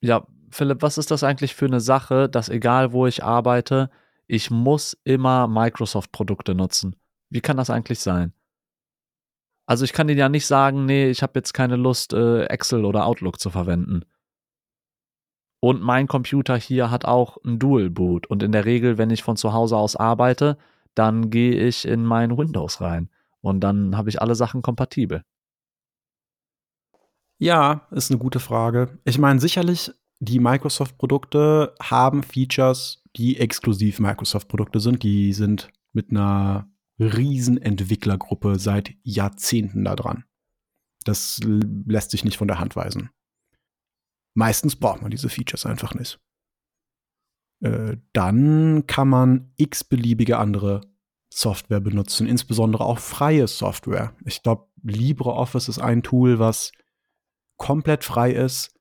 Ja, Philipp, was ist das eigentlich für eine Sache, dass egal wo ich arbeite, ich muss immer Microsoft-Produkte nutzen? Wie kann das eigentlich sein? Also ich kann dir ja nicht sagen, nee, ich habe jetzt keine Lust, äh, Excel oder Outlook zu verwenden. Und mein Computer hier hat auch ein Dual Boot. Und in der Regel, wenn ich von zu Hause aus arbeite, dann gehe ich in mein Windows rein. Und dann habe ich alle Sachen kompatibel. Ja, ist eine gute Frage. Ich meine, sicherlich, die Microsoft-Produkte haben Features, die exklusiv Microsoft-Produkte sind. Die sind mit einer riesen Entwicklergruppe seit Jahrzehnten da dran. Das lässt sich nicht von der Hand weisen. Meistens braucht man diese Features einfach nicht. Äh, dann kann man x-beliebige andere Software benutzen, insbesondere auch freie Software. Ich glaube, LibreOffice ist ein Tool, was komplett frei ist.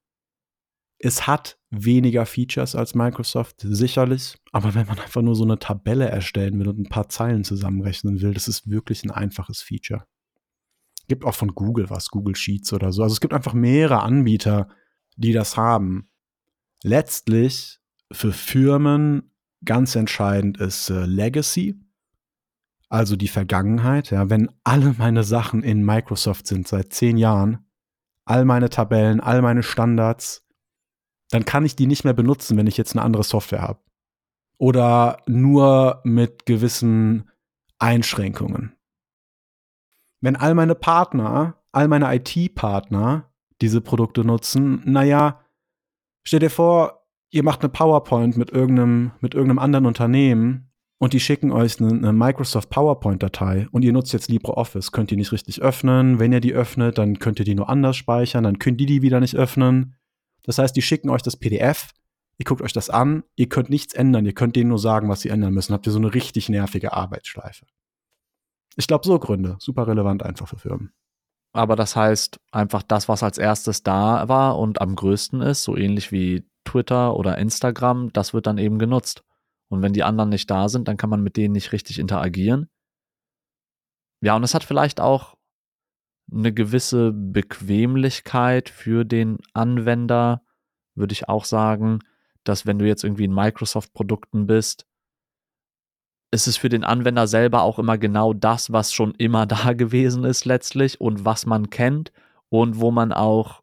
Es hat weniger Features als Microsoft, sicherlich. Aber wenn man einfach nur so eine Tabelle erstellen will und ein paar Zeilen zusammenrechnen will, das ist wirklich ein einfaches Feature. Gibt auch von Google was, Google Sheets oder so. Also es gibt einfach mehrere Anbieter, die das haben. Letztlich für Firmen ganz entscheidend ist äh, Legacy, also die Vergangenheit. Ja, wenn alle meine Sachen in Microsoft sind seit zehn Jahren, all meine Tabellen, all meine Standards, dann kann ich die nicht mehr benutzen, wenn ich jetzt eine andere Software habe. Oder nur mit gewissen Einschränkungen. Wenn all meine Partner, all meine IT-Partner diese Produkte nutzen, naja, stell dir vor, ihr macht eine PowerPoint mit irgendeinem, mit irgendeinem anderen Unternehmen und die schicken euch eine, eine Microsoft PowerPoint-Datei und ihr nutzt jetzt LibreOffice, könnt ihr nicht richtig öffnen. Wenn ihr die öffnet, dann könnt ihr die nur anders speichern, dann könnt ihr die wieder nicht öffnen. Das heißt, die schicken euch das PDF, ihr guckt euch das an, ihr könnt nichts ändern, ihr könnt denen nur sagen, was sie ändern müssen. Habt ihr so eine richtig nervige Arbeitsschleife. Ich glaube, so Gründe, super relevant einfach für Firmen. Aber das heißt, einfach das, was als erstes da war und am größten ist, so ähnlich wie Twitter oder Instagram, das wird dann eben genutzt. Und wenn die anderen nicht da sind, dann kann man mit denen nicht richtig interagieren. Ja, und es hat vielleicht auch eine gewisse Bequemlichkeit für den Anwender, würde ich auch sagen, dass wenn du jetzt irgendwie in Microsoft-Produkten bist, ist es für den Anwender selber auch immer genau das, was schon immer da gewesen ist letztlich und was man kennt und wo man auch,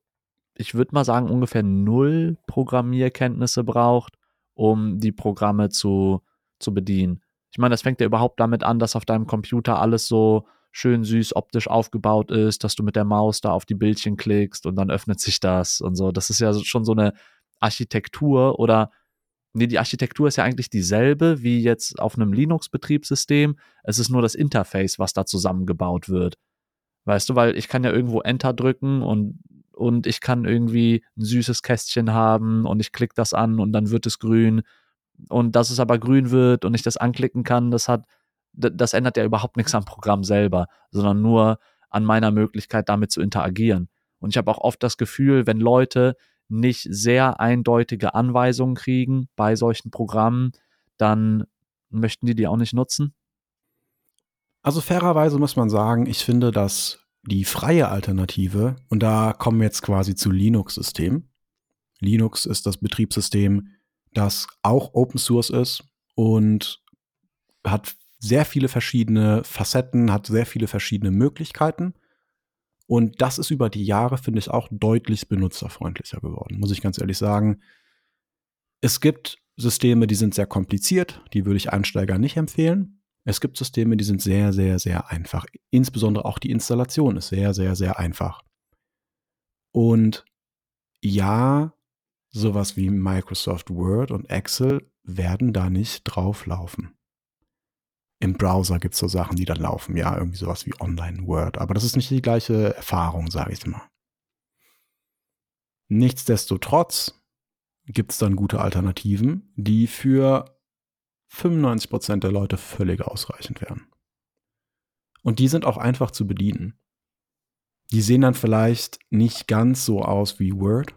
ich würde mal sagen, ungefähr null Programmierkenntnisse braucht, um die Programme zu, zu bedienen. Ich meine, das fängt ja überhaupt damit an, dass auf deinem Computer alles so schön süß optisch aufgebaut ist, dass du mit der Maus da auf die Bildchen klickst und dann öffnet sich das und so. Das ist ja schon so eine Architektur oder nee, die Architektur ist ja eigentlich dieselbe wie jetzt auf einem Linux-Betriebssystem. Es ist nur das Interface, was da zusammengebaut wird. Weißt du, weil ich kann ja irgendwo Enter drücken und, und ich kann irgendwie ein süßes Kästchen haben und ich klicke das an und dann wird es grün. Und dass es aber grün wird und ich das anklicken kann, das hat, das ändert ja überhaupt nichts am Programm selber, sondern nur an meiner Möglichkeit, damit zu interagieren. Und ich habe auch oft das Gefühl, wenn Leute nicht sehr eindeutige Anweisungen kriegen bei solchen Programmen, dann möchten die die auch nicht nutzen. Also fairerweise muss man sagen, ich finde, dass die freie Alternative, und da kommen wir jetzt quasi zu Linux-System, Linux ist das Betriebssystem, das auch Open Source ist und hat sehr viele verschiedene Facetten, hat sehr viele verschiedene Möglichkeiten. Und das ist über die Jahre, finde ich, auch deutlich benutzerfreundlicher geworden, muss ich ganz ehrlich sagen. Es gibt Systeme, die sind sehr kompliziert, die würde ich Einsteigern nicht empfehlen. Es gibt Systeme, die sind sehr, sehr, sehr einfach. Insbesondere auch die Installation ist sehr, sehr, sehr einfach. Und ja, sowas wie Microsoft Word und Excel werden da nicht drauflaufen. Im Browser gibt es so Sachen, die dann laufen, ja, irgendwie sowas wie Online Word, aber das ist nicht die gleiche Erfahrung, sage ich mal. Nichtsdestotrotz gibt es dann gute Alternativen, die für 95% der Leute völlig ausreichend wären. Und die sind auch einfach zu bedienen. Die sehen dann vielleicht nicht ganz so aus wie Word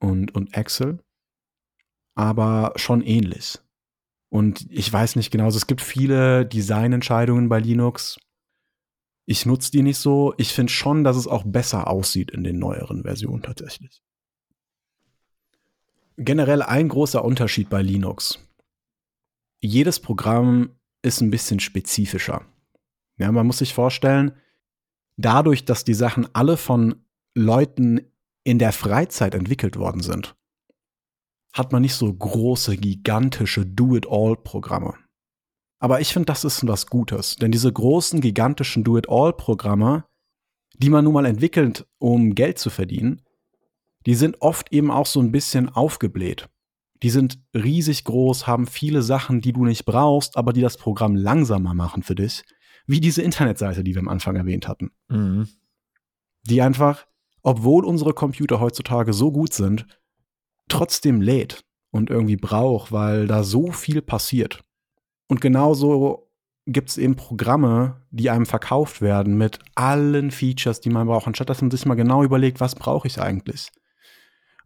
und, und Excel, aber schon ähnlich. Und ich weiß nicht genau, also es gibt viele Designentscheidungen bei Linux. Ich nutze die nicht so. Ich finde schon, dass es auch besser aussieht in den neueren Versionen tatsächlich. Generell ein großer Unterschied bei Linux. Jedes Programm ist ein bisschen spezifischer. Ja, man muss sich vorstellen, dadurch, dass die Sachen alle von Leuten in der Freizeit entwickelt worden sind, hat man nicht so große, gigantische Do-it-all-Programme. Aber ich finde, das ist was Gutes, denn diese großen, gigantischen Do-it-all-Programme, die man nun mal entwickelt, um Geld zu verdienen, die sind oft eben auch so ein bisschen aufgebläht. Die sind riesig groß, haben viele Sachen, die du nicht brauchst, aber die das Programm langsamer machen für dich. Wie diese Internetseite, die wir am Anfang erwähnt hatten. Mhm. Die einfach, obwohl unsere Computer heutzutage so gut sind, trotzdem lädt und irgendwie braucht, weil da so viel passiert. Und genauso gibt es eben Programme, die einem verkauft werden mit allen Features, die man braucht, anstatt dass man sich mal genau überlegt, was brauche ich eigentlich.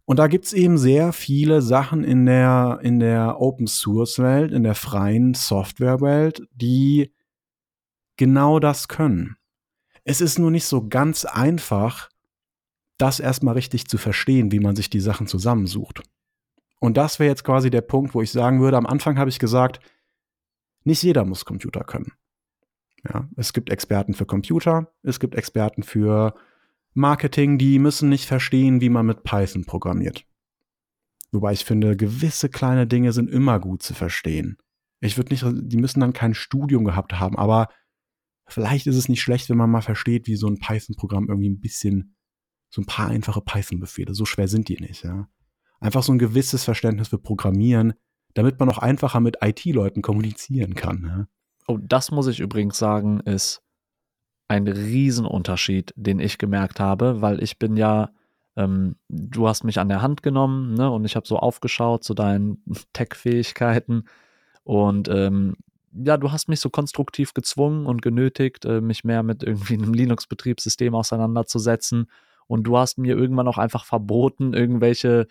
Und da gibt es eben sehr viele Sachen in der, in der Open Source Welt, in der freien Software Welt, die genau das können. Es ist nur nicht so ganz einfach, das erstmal richtig zu verstehen, wie man sich die Sachen zusammensucht. Und das wäre jetzt quasi der Punkt, wo ich sagen würde, am Anfang habe ich gesagt, nicht jeder muss Computer können. Ja, es gibt Experten für Computer, es gibt Experten für Marketing, die müssen nicht verstehen, wie man mit Python programmiert. Wobei ich finde, gewisse kleine Dinge sind immer gut zu verstehen. Ich würde nicht, die müssen dann kein Studium gehabt haben, aber vielleicht ist es nicht schlecht, wenn man mal versteht, wie so ein Python-Programm irgendwie ein bisschen so ein paar einfache Python-Befehle. So schwer sind die nicht, ja. Einfach so ein gewisses Verständnis für Programmieren, damit man auch einfacher mit IT-Leuten kommunizieren kann. Ja? Oh, das muss ich übrigens sagen, ist ein Riesenunterschied, den ich gemerkt habe, weil ich bin ja, ähm, du hast mich an der Hand genommen ne, und ich habe so aufgeschaut zu deinen Tech-Fähigkeiten und ähm, ja, du hast mich so konstruktiv gezwungen und genötigt, äh, mich mehr mit irgendwie einem Linux-Betriebssystem auseinanderzusetzen und du hast mir irgendwann auch einfach verboten, irgendwelche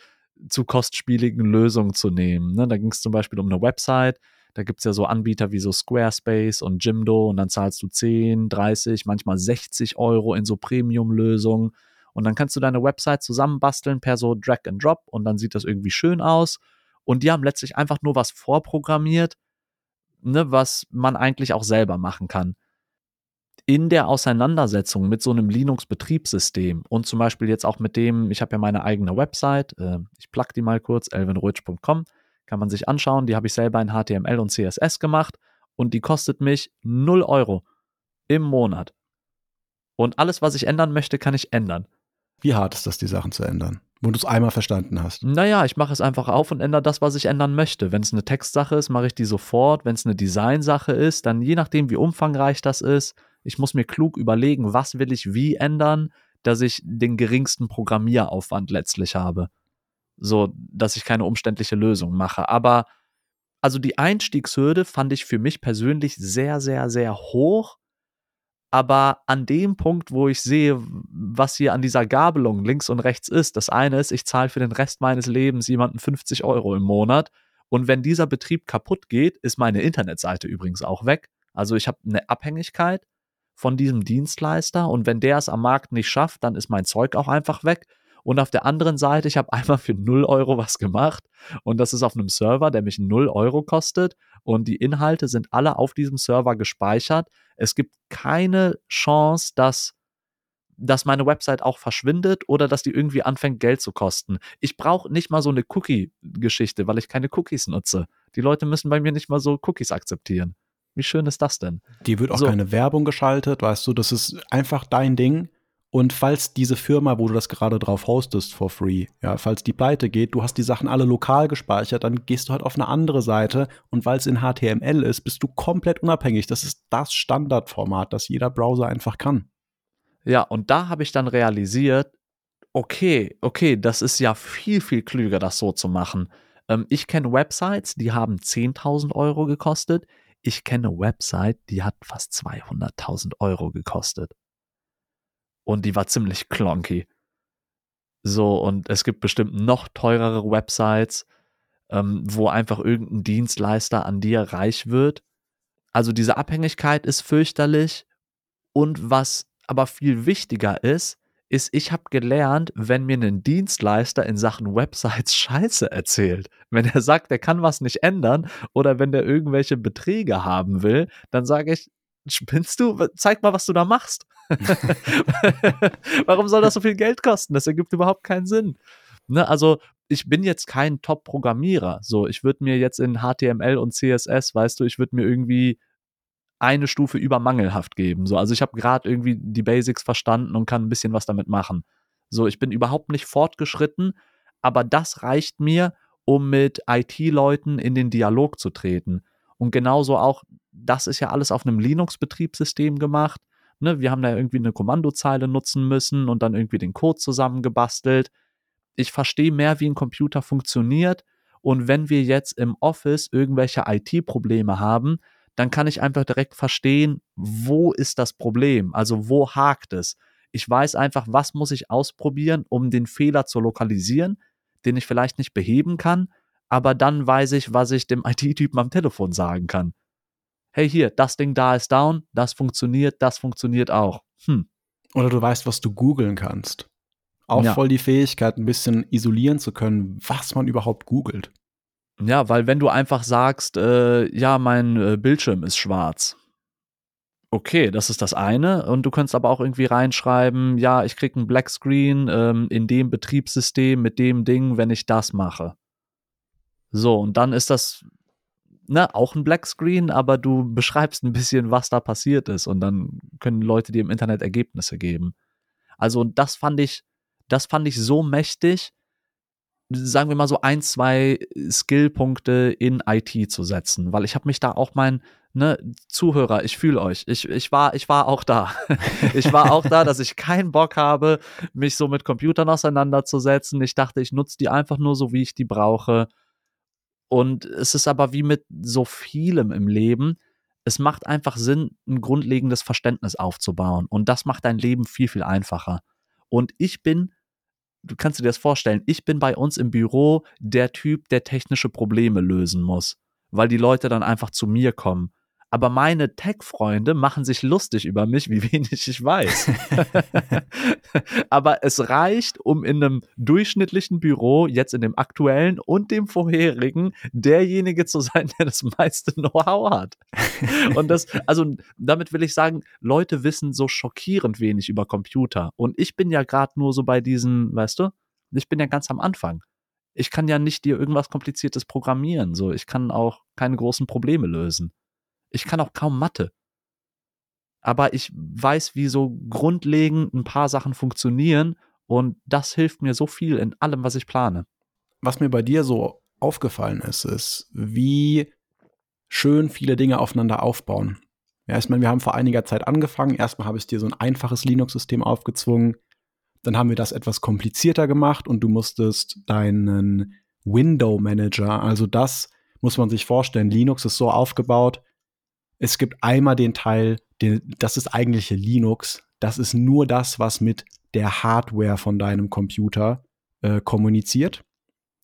zu kostspieligen Lösungen zu nehmen. Ne? Da ging es zum Beispiel um eine Website. Da gibt es ja so Anbieter wie so Squarespace und Jimdo und dann zahlst du 10, 30, manchmal 60 Euro in so Premium-Lösungen. Und dann kannst du deine Website zusammenbasteln per so Drag and Drop und dann sieht das irgendwie schön aus. Und die haben letztlich einfach nur was vorprogrammiert, ne, was man eigentlich auch selber machen kann in der Auseinandersetzung mit so einem Linux-Betriebssystem und zum Beispiel jetzt auch mit dem, ich habe ja meine eigene Website, äh, ich plug die mal kurz, elvinruitsch.com, kann man sich anschauen, die habe ich selber in HTML und CSS gemacht und die kostet mich 0 Euro im Monat. Und alles, was ich ändern möchte, kann ich ändern. Wie hart ist das, die Sachen zu ändern? Wo du es einmal verstanden hast. Naja, ich mache es einfach auf und ändere das, was ich ändern möchte. Wenn es eine Textsache ist, mache ich die sofort. Wenn es eine Designsache ist, dann je nachdem, wie umfangreich das ist, ich muss mir klug überlegen, was will ich wie ändern, dass ich den geringsten Programmieraufwand letztlich habe. So, dass ich keine umständliche Lösung mache. Aber also die Einstiegshürde fand ich für mich persönlich sehr, sehr, sehr hoch. Aber an dem Punkt, wo ich sehe, was hier an dieser Gabelung links und rechts ist, das eine ist, ich zahle für den Rest meines Lebens jemanden 50 Euro im Monat. Und wenn dieser Betrieb kaputt geht, ist meine Internetseite übrigens auch weg. Also ich habe eine Abhängigkeit von diesem Dienstleister und wenn der es am Markt nicht schafft, dann ist mein Zeug auch einfach weg. Und auf der anderen Seite, ich habe einmal für 0 Euro was gemacht und das ist auf einem Server, der mich 0 Euro kostet und die Inhalte sind alle auf diesem Server gespeichert. Es gibt keine Chance, dass dass meine Website auch verschwindet oder dass die irgendwie anfängt, Geld zu kosten. Ich brauche nicht mal so eine Cookie-Geschichte, weil ich keine Cookies nutze. Die Leute müssen bei mir nicht mal so Cookies akzeptieren. Wie schön ist das denn? Die wird auch so. keine Werbung geschaltet, weißt du, das ist einfach dein Ding. Und falls diese Firma, wo du das gerade drauf hostest for free, ja, falls die pleite geht, du hast die Sachen alle lokal gespeichert, dann gehst du halt auf eine andere Seite und weil es in HTML ist, bist du komplett unabhängig. Das ist das Standardformat, das jeder Browser einfach kann. Ja, und da habe ich dann realisiert, okay, okay, das ist ja viel, viel klüger, das so zu machen. Ähm, ich kenne Websites, die haben 10.000 Euro gekostet. Ich kenne eine Website, die hat fast 200.000 Euro gekostet und die war ziemlich clunky. So, und es gibt bestimmt noch teurere Websites, ähm, wo einfach irgendein Dienstleister an dir reich wird. Also diese Abhängigkeit ist fürchterlich. Und was aber viel wichtiger ist, ist, ich habe gelernt, wenn mir ein Dienstleister in Sachen Websites Scheiße erzählt, wenn er sagt, er kann was nicht ändern oder wenn der irgendwelche Beträge haben will, dann sage ich, spinnst du? Zeig mal, was du da machst. Warum soll das so viel Geld kosten? Das ergibt überhaupt keinen Sinn. Ne, also ich bin jetzt kein Top-Programmierer. So, ich würde mir jetzt in HTML und CSS, weißt du, ich würde mir irgendwie eine Stufe über mangelhaft geben. So, also ich habe gerade irgendwie die Basics verstanden und kann ein bisschen was damit machen. So, ich bin überhaupt nicht fortgeschritten, aber das reicht mir, um mit IT-Leuten in den Dialog zu treten. Und genauso auch, das ist ja alles auf einem Linux-Betriebssystem gemacht. Ne, wir haben da irgendwie eine Kommandozeile nutzen müssen und dann irgendwie den Code zusammengebastelt. Ich verstehe mehr, wie ein Computer funktioniert. Und wenn wir jetzt im Office irgendwelche IT-Probleme haben, dann kann ich einfach direkt verstehen, wo ist das Problem? Also wo hakt es? Ich weiß einfach, was muss ich ausprobieren, um den Fehler zu lokalisieren, den ich vielleicht nicht beheben kann, aber dann weiß ich, was ich dem IT-Typen am Telefon sagen kann hey hier, das Ding da ist down, das funktioniert, das funktioniert auch. Hm. Oder du weißt, was du googeln kannst. Auch ja. voll die Fähigkeit, ein bisschen isolieren zu können, was man überhaupt googelt. Ja, weil wenn du einfach sagst, äh, ja, mein äh, Bildschirm ist schwarz. Okay, das ist das eine. Und du könntest aber auch irgendwie reinschreiben, ja, ich krieg einen Blackscreen ähm, in dem Betriebssystem mit dem Ding, wenn ich das mache. So, und dann ist das ne, auch ein Blackscreen, aber du beschreibst ein bisschen, was da passiert ist und dann können Leute dir im Internet Ergebnisse geben. Also das fand ich, das fand ich so mächtig, sagen wir mal so ein, zwei Skillpunkte in IT zu setzen, weil ich habe mich da auch mein, ne, Zuhörer, ich fühle euch. Ich, ich, war, ich war auch da. ich war auch da, dass ich keinen Bock habe, mich so mit Computern auseinanderzusetzen. Ich dachte, ich nutze die einfach nur so, wie ich die brauche. Und es ist aber wie mit so vielem im Leben, es macht einfach Sinn, ein grundlegendes Verständnis aufzubauen. Und das macht dein Leben viel, viel einfacher. Und ich bin, du kannst dir das vorstellen, ich bin bei uns im Büro der Typ, der technische Probleme lösen muss, weil die Leute dann einfach zu mir kommen aber meine Tech-Freunde machen sich lustig über mich, wie wenig ich weiß. aber es reicht, um in einem durchschnittlichen Büro, jetzt in dem aktuellen und dem vorherigen, derjenige zu sein, der das meiste Know-how hat. Und das, also damit will ich sagen, Leute wissen so schockierend wenig über Computer. Und ich bin ja gerade nur so bei diesen, weißt du, ich bin ja ganz am Anfang ich kann ja nicht dir irgendwas Kompliziertes programmieren. So, ich kann auch keine großen Probleme lösen. Ich kann auch kaum Mathe. Aber ich weiß, wie so grundlegend ein paar Sachen funktionieren und das hilft mir so viel in allem, was ich plane. Was mir bei dir so aufgefallen ist, ist, wie schön viele Dinge aufeinander aufbauen. Ja, ich meine, wir haben vor einiger Zeit angefangen. Erstmal habe ich dir so ein einfaches Linux-System aufgezwungen. Dann haben wir das etwas komplizierter gemacht und du musstest deinen Window Manager, also das muss man sich vorstellen. Linux ist so aufgebaut, es gibt einmal den Teil, den, das ist eigentliche Linux. Das ist nur das, was mit der Hardware von deinem Computer äh, kommuniziert.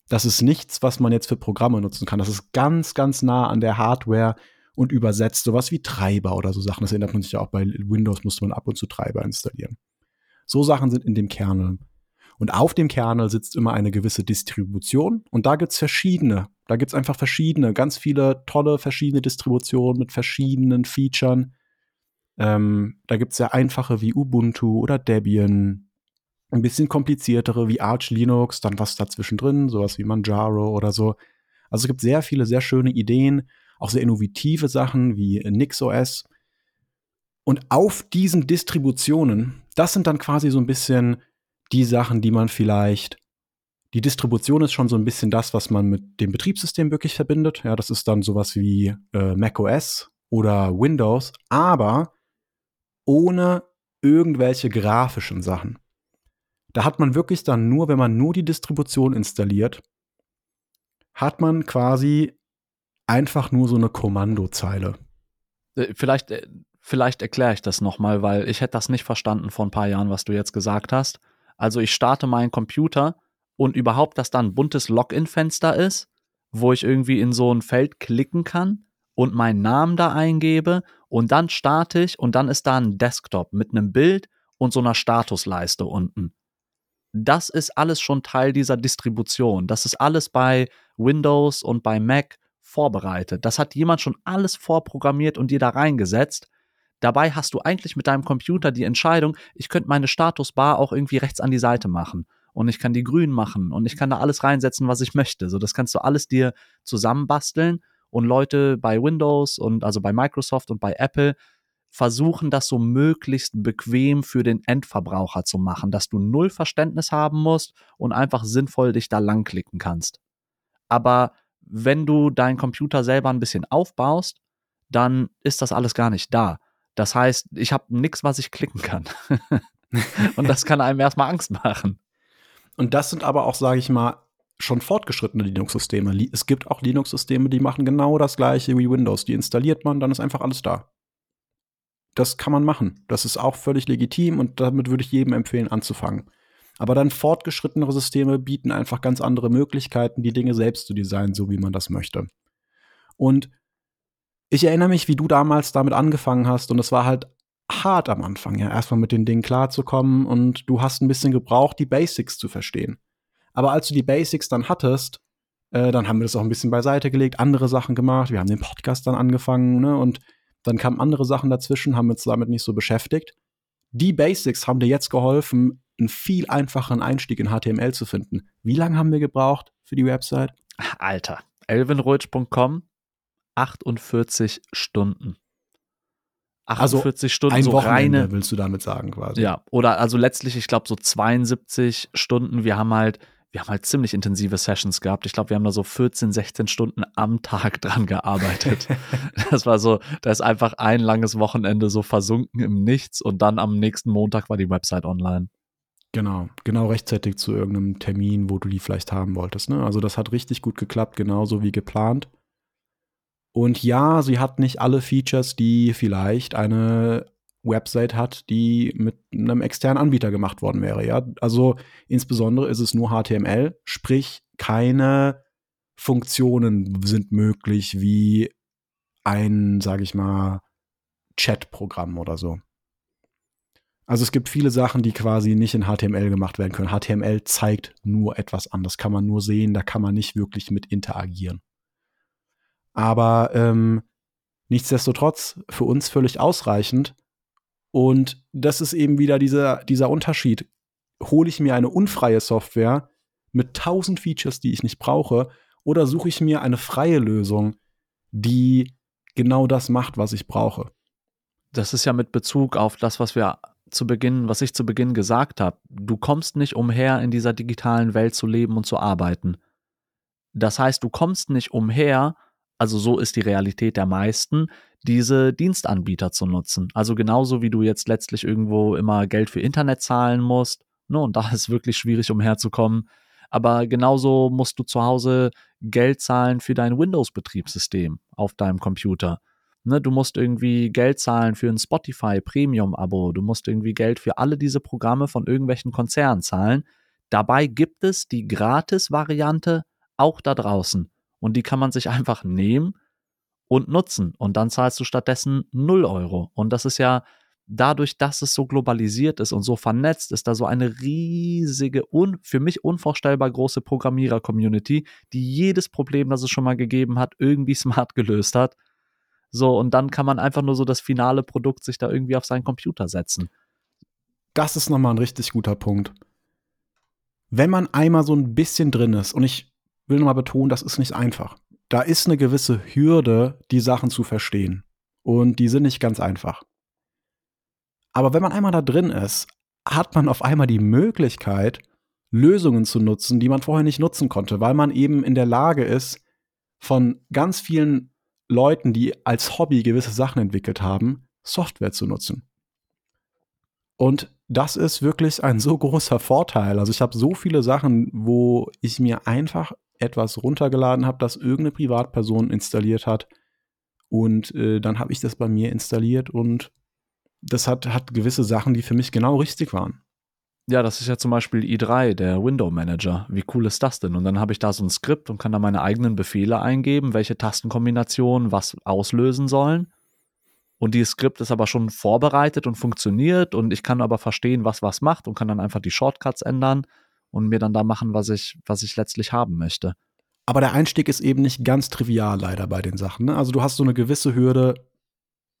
Das ist nichts, was man jetzt für Programme nutzen kann. Das ist ganz, ganz nah an der Hardware und übersetzt sowas wie Treiber oder so Sachen. Das erinnert man sich ja auch bei Windows, musste man ab und zu Treiber installieren. So Sachen sind in dem Kernel. Und auf dem Kernel sitzt immer eine gewisse Distribution und da gibt's verschiedene. Da gibt's einfach verschiedene, ganz viele tolle verschiedene Distributionen mit verschiedenen Features. Ähm, da gibt's sehr einfache wie Ubuntu oder Debian, ein bisschen kompliziertere wie Arch Linux, dann was dazwischen drin, sowas wie Manjaro oder so. Also es gibt sehr viele sehr schöne Ideen, auch sehr innovative Sachen wie NixOS. Und auf diesen Distributionen, das sind dann quasi so ein bisschen die Sachen, die man vielleicht die Distribution ist schon so ein bisschen das, was man mit dem Betriebssystem wirklich verbindet. Ja, das ist dann sowas wie äh, macOS oder Windows, aber ohne irgendwelche grafischen Sachen. Da hat man wirklich dann nur, wenn man nur die Distribution installiert, hat man quasi einfach nur so eine Kommandozeile. Äh, vielleicht, äh, vielleicht erkläre ich das nochmal, weil ich hätte das nicht verstanden vor ein paar Jahren, was du jetzt gesagt hast. Also ich starte meinen Computer und überhaupt, dass da ein buntes Login-Fenster ist, wo ich irgendwie in so ein Feld klicken kann und meinen Namen da eingebe und dann starte ich und dann ist da ein Desktop mit einem Bild und so einer Statusleiste unten das ist alles schon Teil dieser Distribution. Das ist alles bei Windows und bei Mac vorbereitet. Das hat jemand schon alles vorprogrammiert und dir da reingesetzt. Dabei hast du eigentlich mit deinem Computer die Entscheidung, ich könnte meine Statusbar auch irgendwie rechts an die Seite machen und ich kann die grün machen und ich kann da alles reinsetzen, was ich möchte. So, das kannst du alles dir zusammenbasteln und Leute bei Windows und also bei Microsoft und bei Apple versuchen, das so möglichst bequem für den Endverbraucher zu machen, dass du null Verständnis haben musst und einfach sinnvoll dich da langklicken kannst. Aber wenn du deinen Computer selber ein bisschen aufbaust, dann ist das alles gar nicht da. Das heißt, ich habe nichts, was ich klicken kann. und das kann einem erstmal Angst machen. Und das sind aber auch, sage ich mal, schon fortgeschrittene Linux-Systeme. Es gibt auch Linux-Systeme, die machen genau das gleiche wie Windows. Die installiert man, dann ist einfach alles da das kann man machen. Das ist auch völlig legitim und damit würde ich jedem empfehlen, anzufangen. Aber dann fortgeschrittenere Systeme bieten einfach ganz andere Möglichkeiten, die Dinge selbst zu designen, so wie man das möchte. Und ich erinnere mich, wie du damals damit angefangen hast und es war halt hart am Anfang, ja, erstmal mit den Dingen klarzukommen und du hast ein bisschen gebraucht, die Basics zu verstehen. Aber als du die Basics dann hattest, äh, dann haben wir das auch ein bisschen beiseite gelegt, andere Sachen gemacht, wir haben den Podcast dann angefangen, ne, und dann kamen andere Sachen dazwischen, haben uns damit nicht so beschäftigt. Die Basics haben dir jetzt geholfen, einen viel einfacheren Einstieg in HTML zu finden. Wie lange haben wir gebraucht für die Website? Alter, elvenroach.com 48 Stunden. 48 also Stunden ein so Wochenende, reine willst du damit sagen quasi. Ja, oder also letztlich, ich glaube so 72 Stunden. Wir haben halt wir haben halt ziemlich intensive Sessions gehabt. Ich glaube, wir haben da so 14, 16 Stunden am Tag dran gearbeitet. das war so, da ist einfach ein langes Wochenende so versunken im Nichts und dann am nächsten Montag war die Website online. Genau, genau rechtzeitig zu irgendeinem Termin, wo du die vielleicht haben wolltest. Ne? Also das hat richtig gut geklappt, genauso wie geplant. Und ja, sie hat nicht alle Features, die vielleicht eine Website hat, die mit einem externen Anbieter gemacht worden wäre. Ja, also insbesondere ist es nur HTML, sprich keine Funktionen sind möglich wie ein, sage ich mal, Chat-Programm oder so. Also es gibt viele Sachen, die quasi nicht in HTML gemacht werden können. HTML zeigt nur etwas an. Das kann man nur sehen, da kann man nicht wirklich mit interagieren. Aber ähm, nichtsdestotrotz für uns völlig ausreichend, und das ist eben wieder dieser, dieser Unterschied. Hole ich mir eine unfreie Software mit tausend Features, die ich nicht brauche, oder suche ich mir eine freie Lösung, die genau das macht, was ich brauche? Das ist ja mit Bezug auf das, was wir zu Beginn, was ich zu Beginn gesagt habe. Du kommst nicht umher, in dieser digitalen Welt zu leben und zu arbeiten. Das heißt, du kommst nicht umher, also so ist die Realität der meisten, diese Dienstanbieter zu nutzen. Also genauso wie du jetzt letztlich irgendwo immer Geld für Internet zahlen musst, ne, und da ist wirklich schwierig umherzukommen. Aber genauso musst du zu Hause Geld zahlen für dein Windows-Betriebssystem auf deinem Computer. Ne, du musst irgendwie Geld zahlen für ein Spotify Premium-Abo. Du musst irgendwie Geld für alle diese Programme von irgendwelchen Konzernen zahlen. Dabei gibt es die Gratis-Variante auch da draußen. Und die kann man sich einfach nehmen und nutzen. Und dann zahlst du stattdessen 0 Euro. Und das ist ja dadurch, dass es so globalisiert ist und so vernetzt, ist da so eine riesige, un, für mich unvorstellbar große Programmierer-Community, die jedes Problem, das es schon mal gegeben hat, irgendwie smart gelöst hat. So, und dann kann man einfach nur so das finale Produkt sich da irgendwie auf seinen Computer setzen. Das ist nochmal ein richtig guter Punkt. Wenn man einmal so ein bisschen drin ist, und ich will nochmal betonen, das ist nicht einfach. Da ist eine gewisse Hürde, die Sachen zu verstehen. Und die sind nicht ganz einfach. Aber wenn man einmal da drin ist, hat man auf einmal die Möglichkeit, Lösungen zu nutzen, die man vorher nicht nutzen konnte, weil man eben in der Lage ist, von ganz vielen Leuten, die als Hobby gewisse Sachen entwickelt haben, Software zu nutzen. Und das ist wirklich ein so großer Vorteil. Also ich habe so viele Sachen, wo ich mir einfach etwas runtergeladen habe, das irgendeine Privatperson installiert hat. Und äh, dann habe ich das bei mir installiert und das hat, hat gewisse Sachen, die für mich genau richtig waren. Ja, das ist ja zum Beispiel i3, der Window Manager. Wie cool ist das denn? Und dann habe ich da so ein Skript und kann da meine eigenen Befehle eingeben, welche Tastenkombinationen was auslösen sollen. Und dieses Skript ist aber schon vorbereitet und funktioniert und ich kann aber verstehen, was was macht und kann dann einfach die Shortcuts ändern und mir dann da machen, was ich, was ich letztlich haben möchte. Aber der Einstieg ist eben nicht ganz trivial leider bei den Sachen. Ne? Also du hast so eine gewisse Hürde,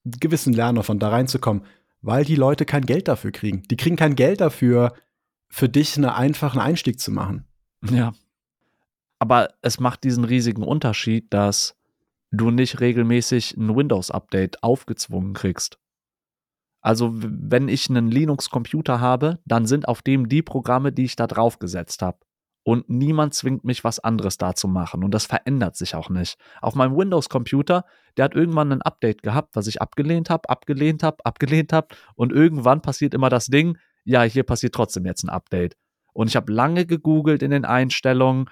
einen gewissen Lernaufwand da reinzukommen weil die Leute kein Geld dafür kriegen. Die kriegen kein Geld dafür, für dich einen einfachen Einstieg zu machen. Ja. Aber es macht diesen riesigen Unterschied, dass du nicht regelmäßig ein Windows-Update aufgezwungen kriegst. Also, wenn ich einen Linux-Computer habe, dann sind auf dem die Programme, die ich da draufgesetzt habe und niemand zwingt mich, was anderes da zu machen. Und das verändert sich auch nicht. Auf meinem Windows-Computer, der hat irgendwann ein Update gehabt, was ich abgelehnt habe, abgelehnt habe, abgelehnt habe. Und irgendwann passiert immer das Ding, ja, hier passiert trotzdem jetzt ein Update. Und ich habe lange gegoogelt in den Einstellungen.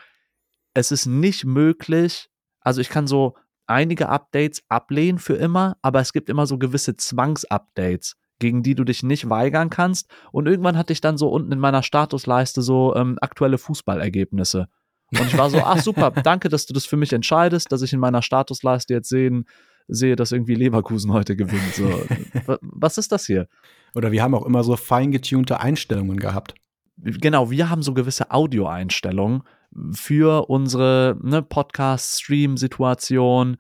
Es ist nicht möglich, also ich kann so einige Updates ablehnen für immer, aber es gibt immer so gewisse Zwangsupdates gegen die du dich nicht weigern kannst. Und irgendwann hatte ich dann so unten in meiner Statusleiste so ähm, aktuelle Fußballergebnisse. Und ich war so, ach super, danke, dass du das für mich entscheidest, dass ich in meiner Statusleiste jetzt sehen, sehe, dass irgendwie Leverkusen heute gewinnt. So, was ist das hier? Oder wir haben auch immer so feingetunte Einstellungen gehabt. Genau, wir haben so gewisse Audioeinstellungen für unsere ne, Podcast-Stream-Situation.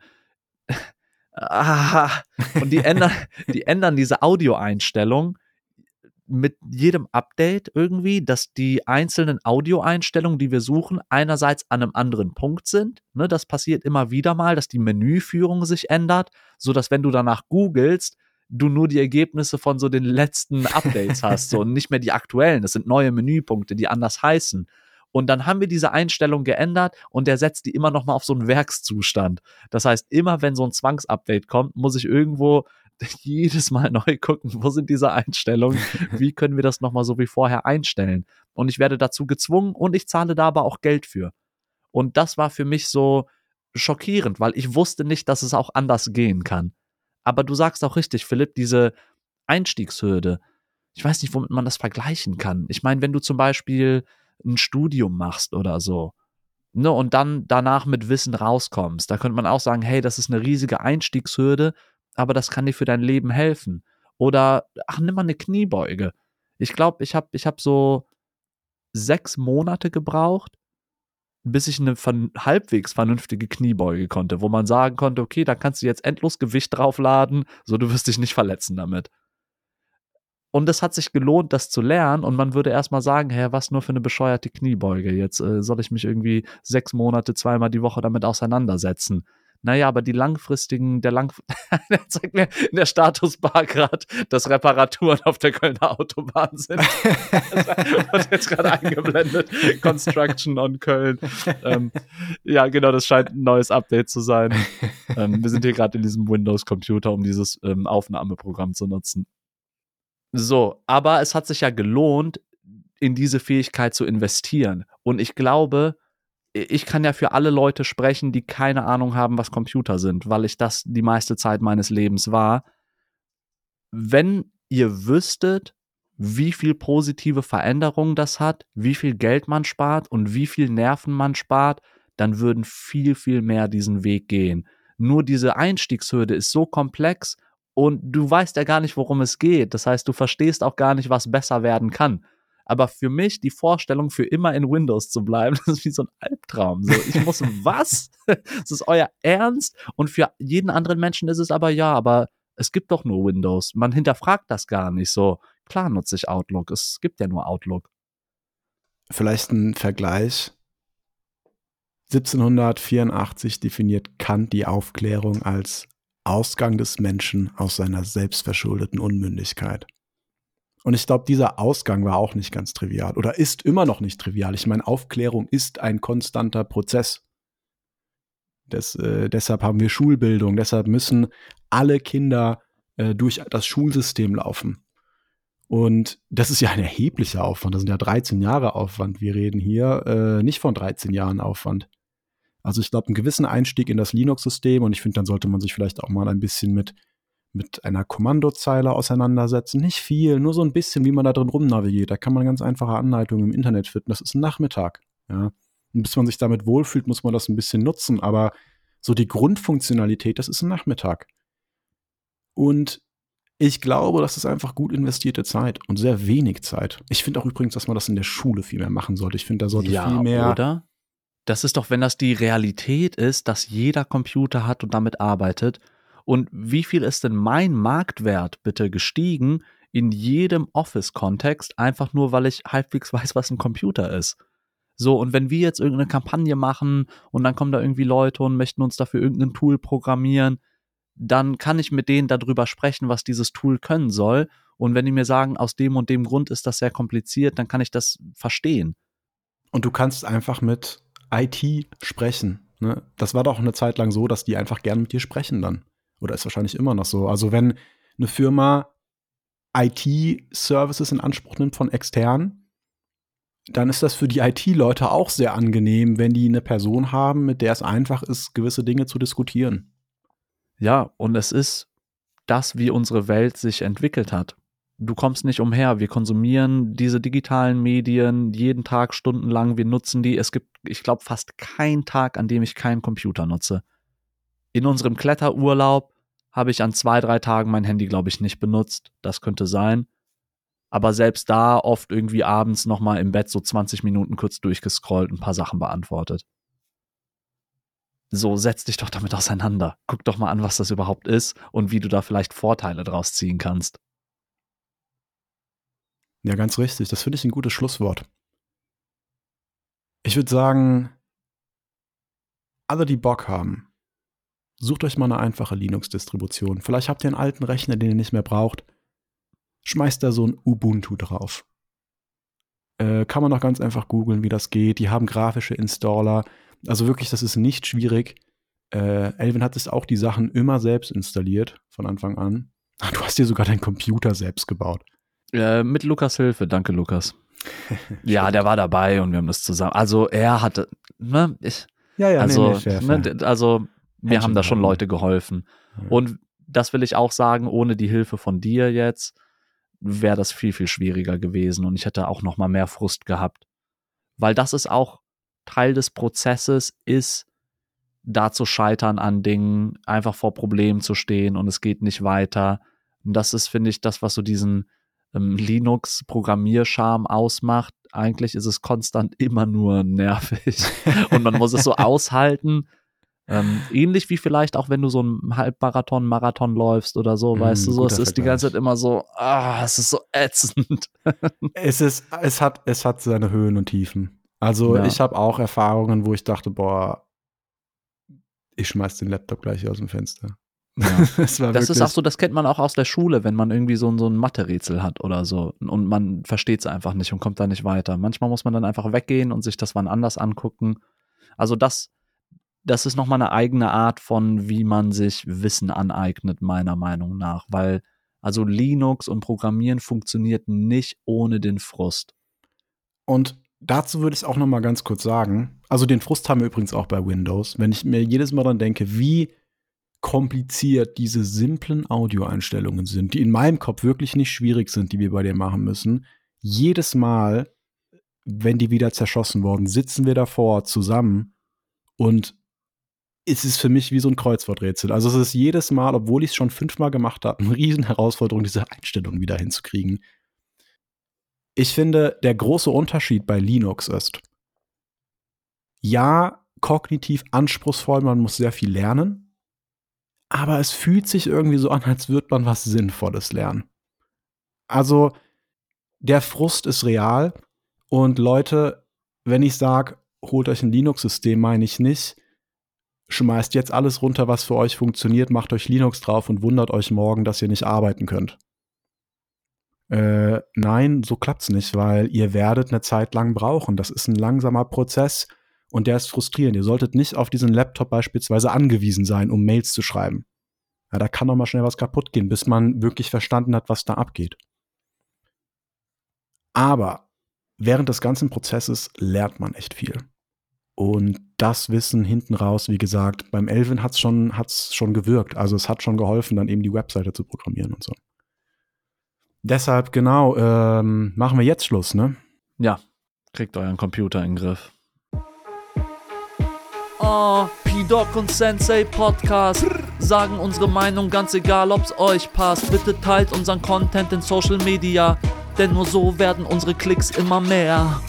Ah, und die ändern, die ändern diese Audioeinstellung mit jedem Update irgendwie, dass die einzelnen Audioeinstellungen, die wir suchen, einerseits an einem anderen Punkt sind. Ne, das passiert immer wieder mal, dass die Menüführung sich ändert, sodass wenn du danach googelst, du nur die Ergebnisse von so den letzten Updates hast so, und nicht mehr die aktuellen. Das sind neue Menüpunkte, die anders heißen. Und dann haben wir diese Einstellung geändert und der setzt die immer noch mal auf so einen Werkszustand. Das heißt, immer wenn so ein Zwangsupdate kommt, muss ich irgendwo jedes Mal neu gucken, wo sind diese Einstellungen, wie können wir das noch mal so wie vorher einstellen. Und ich werde dazu gezwungen und ich zahle da aber auch Geld für. Und das war für mich so schockierend, weil ich wusste nicht, dass es auch anders gehen kann. Aber du sagst auch richtig, Philipp, diese Einstiegshürde, ich weiß nicht, womit man das vergleichen kann. Ich meine, wenn du zum Beispiel ein Studium machst oder so. Ne, und dann danach mit Wissen rauskommst. Da könnte man auch sagen, hey, das ist eine riesige Einstiegshürde, aber das kann dir für dein Leben helfen. Oder, ach, nimm mal eine Kniebeuge. Ich glaube, ich habe ich hab so sechs Monate gebraucht, bis ich eine von, halbwegs vernünftige Kniebeuge konnte, wo man sagen konnte, okay, da kannst du jetzt endlos Gewicht draufladen, so du wirst dich nicht verletzen damit. Und es hat sich gelohnt, das zu lernen. Und man würde erstmal sagen, hä, was nur für eine bescheuerte Kniebeuge? Jetzt äh, soll ich mich irgendwie sechs Monate, zweimal die Woche damit auseinandersetzen. Naja, aber die langfristigen, der lang, der zeigt mir in der Statusbar gerade, dass Reparaturen auf der Kölner Autobahn sind. das wird jetzt gerade eingeblendet. Construction on Köln. Ähm, ja, genau, das scheint ein neues Update zu sein. Ähm, wir sind hier gerade in diesem Windows-Computer, um dieses ähm, Aufnahmeprogramm zu nutzen. So, aber es hat sich ja gelohnt, in diese Fähigkeit zu investieren. Und ich glaube, ich kann ja für alle Leute sprechen, die keine Ahnung haben, was Computer sind, weil ich das die meiste Zeit meines Lebens war. Wenn ihr wüsstet, wie viel positive Veränderungen das hat, wie viel Geld man spart und wie viel Nerven man spart, dann würden viel, viel mehr diesen Weg gehen. Nur diese Einstiegshürde ist so komplex Und du weißt ja gar nicht, worum es geht. Das heißt, du verstehst auch gar nicht, was besser werden kann. Aber für mich die Vorstellung, für immer in Windows zu bleiben, das ist wie so ein Albtraum. So, ich muss was? Das ist euer Ernst? Und für jeden anderen Menschen ist es aber ja, aber es gibt doch nur Windows. Man hinterfragt das gar nicht so. Klar nutze ich Outlook. Es gibt ja nur Outlook. Vielleicht ein Vergleich. 1784 definiert Kant die Aufklärung als Ausgang des Menschen aus seiner selbstverschuldeten Unmündigkeit. Und ich glaube, dieser Ausgang war auch nicht ganz trivial oder ist immer noch nicht trivial. Ich meine, Aufklärung ist ein konstanter Prozess. Des, äh, deshalb haben wir Schulbildung, deshalb müssen alle Kinder äh, durch das Schulsystem laufen. Und das ist ja ein erheblicher Aufwand. Das sind ja 13 Jahre Aufwand. Wir reden hier äh, nicht von 13 Jahren Aufwand. Also ich glaube, einen gewissen Einstieg in das Linux-System und ich finde, dann sollte man sich vielleicht auch mal ein bisschen mit, mit einer Kommandozeile auseinandersetzen. Nicht viel, nur so ein bisschen, wie man da drin rumnavigiert. Da kann man ganz einfache Anleitungen im Internet finden. Das ist ein Nachmittag. Ja. Und bis man sich damit wohlfühlt, muss man das ein bisschen nutzen. Aber so die Grundfunktionalität, das ist ein Nachmittag. Und ich glaube, das ist einfach gut investierte Zeit und sehr wenig Zeit. Ich finde auch übrigens, dass man das in der Schule viel mehr machen sollte. Ich finde, da sollte ja, viel mehr. Oder? Das ist doch, wenn das die Realität ist, dass jeder Computer hat und damit arbeitet. Und wie viel ist denn mein Marktwert bitte gestiegen in jedem Office-Kontext, einfach nur, weil ich halbwegs weiß, was ein Computer ist? So, und wenn wir jetzt irgendeine Kampagne machen und dann kommen da irgendwie Leute und möchten uns dafür irgendein Tool programmieren, dann kann ich mit denen darüber sprechen, was dieses Tool können soll. Und wenn die mir sagen, aus dem und dem Grund ist das sehr kompliziert, dann kann ich das verstehen. Und du kannst einfach mit IT sprechen. Ne? Das war doch eine Zeit lang so, dass die einfach gern mit dir sprechen dann. Oder ist wahrscheinlich immer noch so. Also wenn eine Firma IT-Services in Anspruch nimmt von externen, dann ist das für die IT-Leute auch sehr angenehm, wenn die eine Person haben, mit der es einfach ist, gewisse Dinge zu diskutieren. Ja, und es ist das, wie unsere Welt sich entwickelt hat du kommst nicht umher. Wir konsumieren diese digitalen Medien jeden Tag stundenlang. Wir nutzen die. Es gibt, ich glaube, fast keinen Tag, an dem ich keinen Computer nutze. In unserem Kletterurlaub habe ich an zwei, drei Tagen mein Handy, glaube ich, nicht benutzt. Das könnte sein. Aber selbst da oft irgendwie abends nochmal im Bett so 20 Minuten kurz durchgescrollt, ein paar Sachen beantwortet. So, setz dich doch damit auseinander. Guck doch mal an, was das überhaupt ist und wie du da vielleicht Vorteile draus ziehen kannst. Ja, ganz richtig. Das finde ich ein gutes Schlusswort. Ich würde sagen, alle, die Bock haben, sucht euch mal eine einfache Linux-Distribution. Vielleicht habt ihr einen alten Rechner, den ihr nicht mehr braucht. Schmeißt da so ein Ubuntu drauf. Äh, kann man auch ganz einfach googeln, wie das geht. Die haben grafische Installer. Also wirklich, das ist nicht schwierig. Äh, Elvin hat es auch die Sachen immer selbst installiert, von Anfang an. Du hast dir sogar deinen Computer selbst gebaut. Äh, mit Lukas Hilfe, danke Lukas. ja, der war dabei und wir haben das zusammen. Also er hatte, ne, ich, ja, ja, also, nee, nee, ne, also wir Hätte haben da schon Leute geholfen. Ja. Und das will ich auch sagen, ohne die Hilfe von dir jetzt wäre das viel, viel schwieriger gewesen und ich hätte auch noch mal mehr Frust gehabt. Weil das ist auch Teil des Prozesses, ist da zu scheitern an Dingen, einfach vor Problemen zu stehen und es geht nicht weiter. Und das ist, finde ich, das, was so diesen, ähm, Linux-Programmierscham ausmacht. Eigentlich ist es konstant immer nur nervig und man muss es so aushalten. Ähm, ähnlich wie vielleicht auch, wenn du so einen Halbmarathon, Marathon läufst oder so, mm, weißt du, so, es ist Vergleich. die ganze Zeit immer so, ah, es ist so ätzend. es ist, es hat, es hat seine Höhen und Tiefen. Also ja. ich habe auch Erfahrungen, wo ich dachte, boah, ich schmeiß den Laptop gleich aus dem Fenster. Ja. das, das ist auch so, das kennt man auch aus der Schule, wenn man irgendwie so, so ein Mathe-Rätsel hat oder so und man versteht es einfach nicht und kommt da nicht weiter. Manchmal muss man dann einfach weggehen und sich das wann anders angucken. Also das, das ist nochmal eine eigene Art von, wie man sich Wissen aneignet, meiner Meinung nach, weil also Linux und Programmieren funktioniert nicht ohne den Frust. Und dazu würde ich auch nochmal ganz kurz sagen, also den Frust haben wir übrigens auch bei Windows. Wenn ich mir jedes Mal dann denke, wie kompliziert diese simplen Audioeinstellungen sind, die in meinem Kopf wirklich nicht schwierig sind, die wir bei dir machen müssen. Jedes Mal, wenn die wieder zerschossen worden, sitzen wir davor zusammen und ist es für mich wie so ein Kreuzworträtsel. Also es ist jedes Mal, obwohl ich es schon fünfmal gemacht habe, eine riesen Herausforderung, diese Einstellung wieder hinzukriegen. Ich finde, der große Unterschied bei Linux ist, ja, kognitiv anspruchsvoll, man muss sehr viel lernen, aber es fühlt sich irgendwie so an, als würde man was Sinnvolles lernen. Also, der Frust ist real und Leute, wenn ich sage, holt euch ein Linux-System, meine ich nicht, schmeißt jetzt alles runter, was für euch funktioniert, macht euch Linux drauf und wundert euch morgen, dass ihr nicht arbeiten könnt. Äh, nein, so klappt's nicht, weil ihr werdet eine Zeit lang brauchen. Das ist ein langsamer Prozess und der ist frustrierend. Ihr solltet nicht auf diesen Laptop beispielsweise angewiesen sein, um Mails zu schreiben. Ja, da kann doch mal schnell was kaputt gehen, bis man wirklich verstanden hat, was da abgeht. Aber während des ganzen Prozesses lernt man echt viel. Und das Wissen hinten raus, wie gesagt, beim Elvin hat es schon, hat's schon gewirkt. Also es hat schon geholfen, dann eben die Webseite zu programmieren und so. Deshalb, genau, ähm, machen wir jetzt Schluss, ne? Ja, kriegt euren Computer in den Griff. Oh, P-Doc und Sensei Podcast sagen unsere Meinung, ganz egal ob's euch passt. Bitte teilt unseren Content in Social Media, denn nur so werden unsere Klicks immer mehr.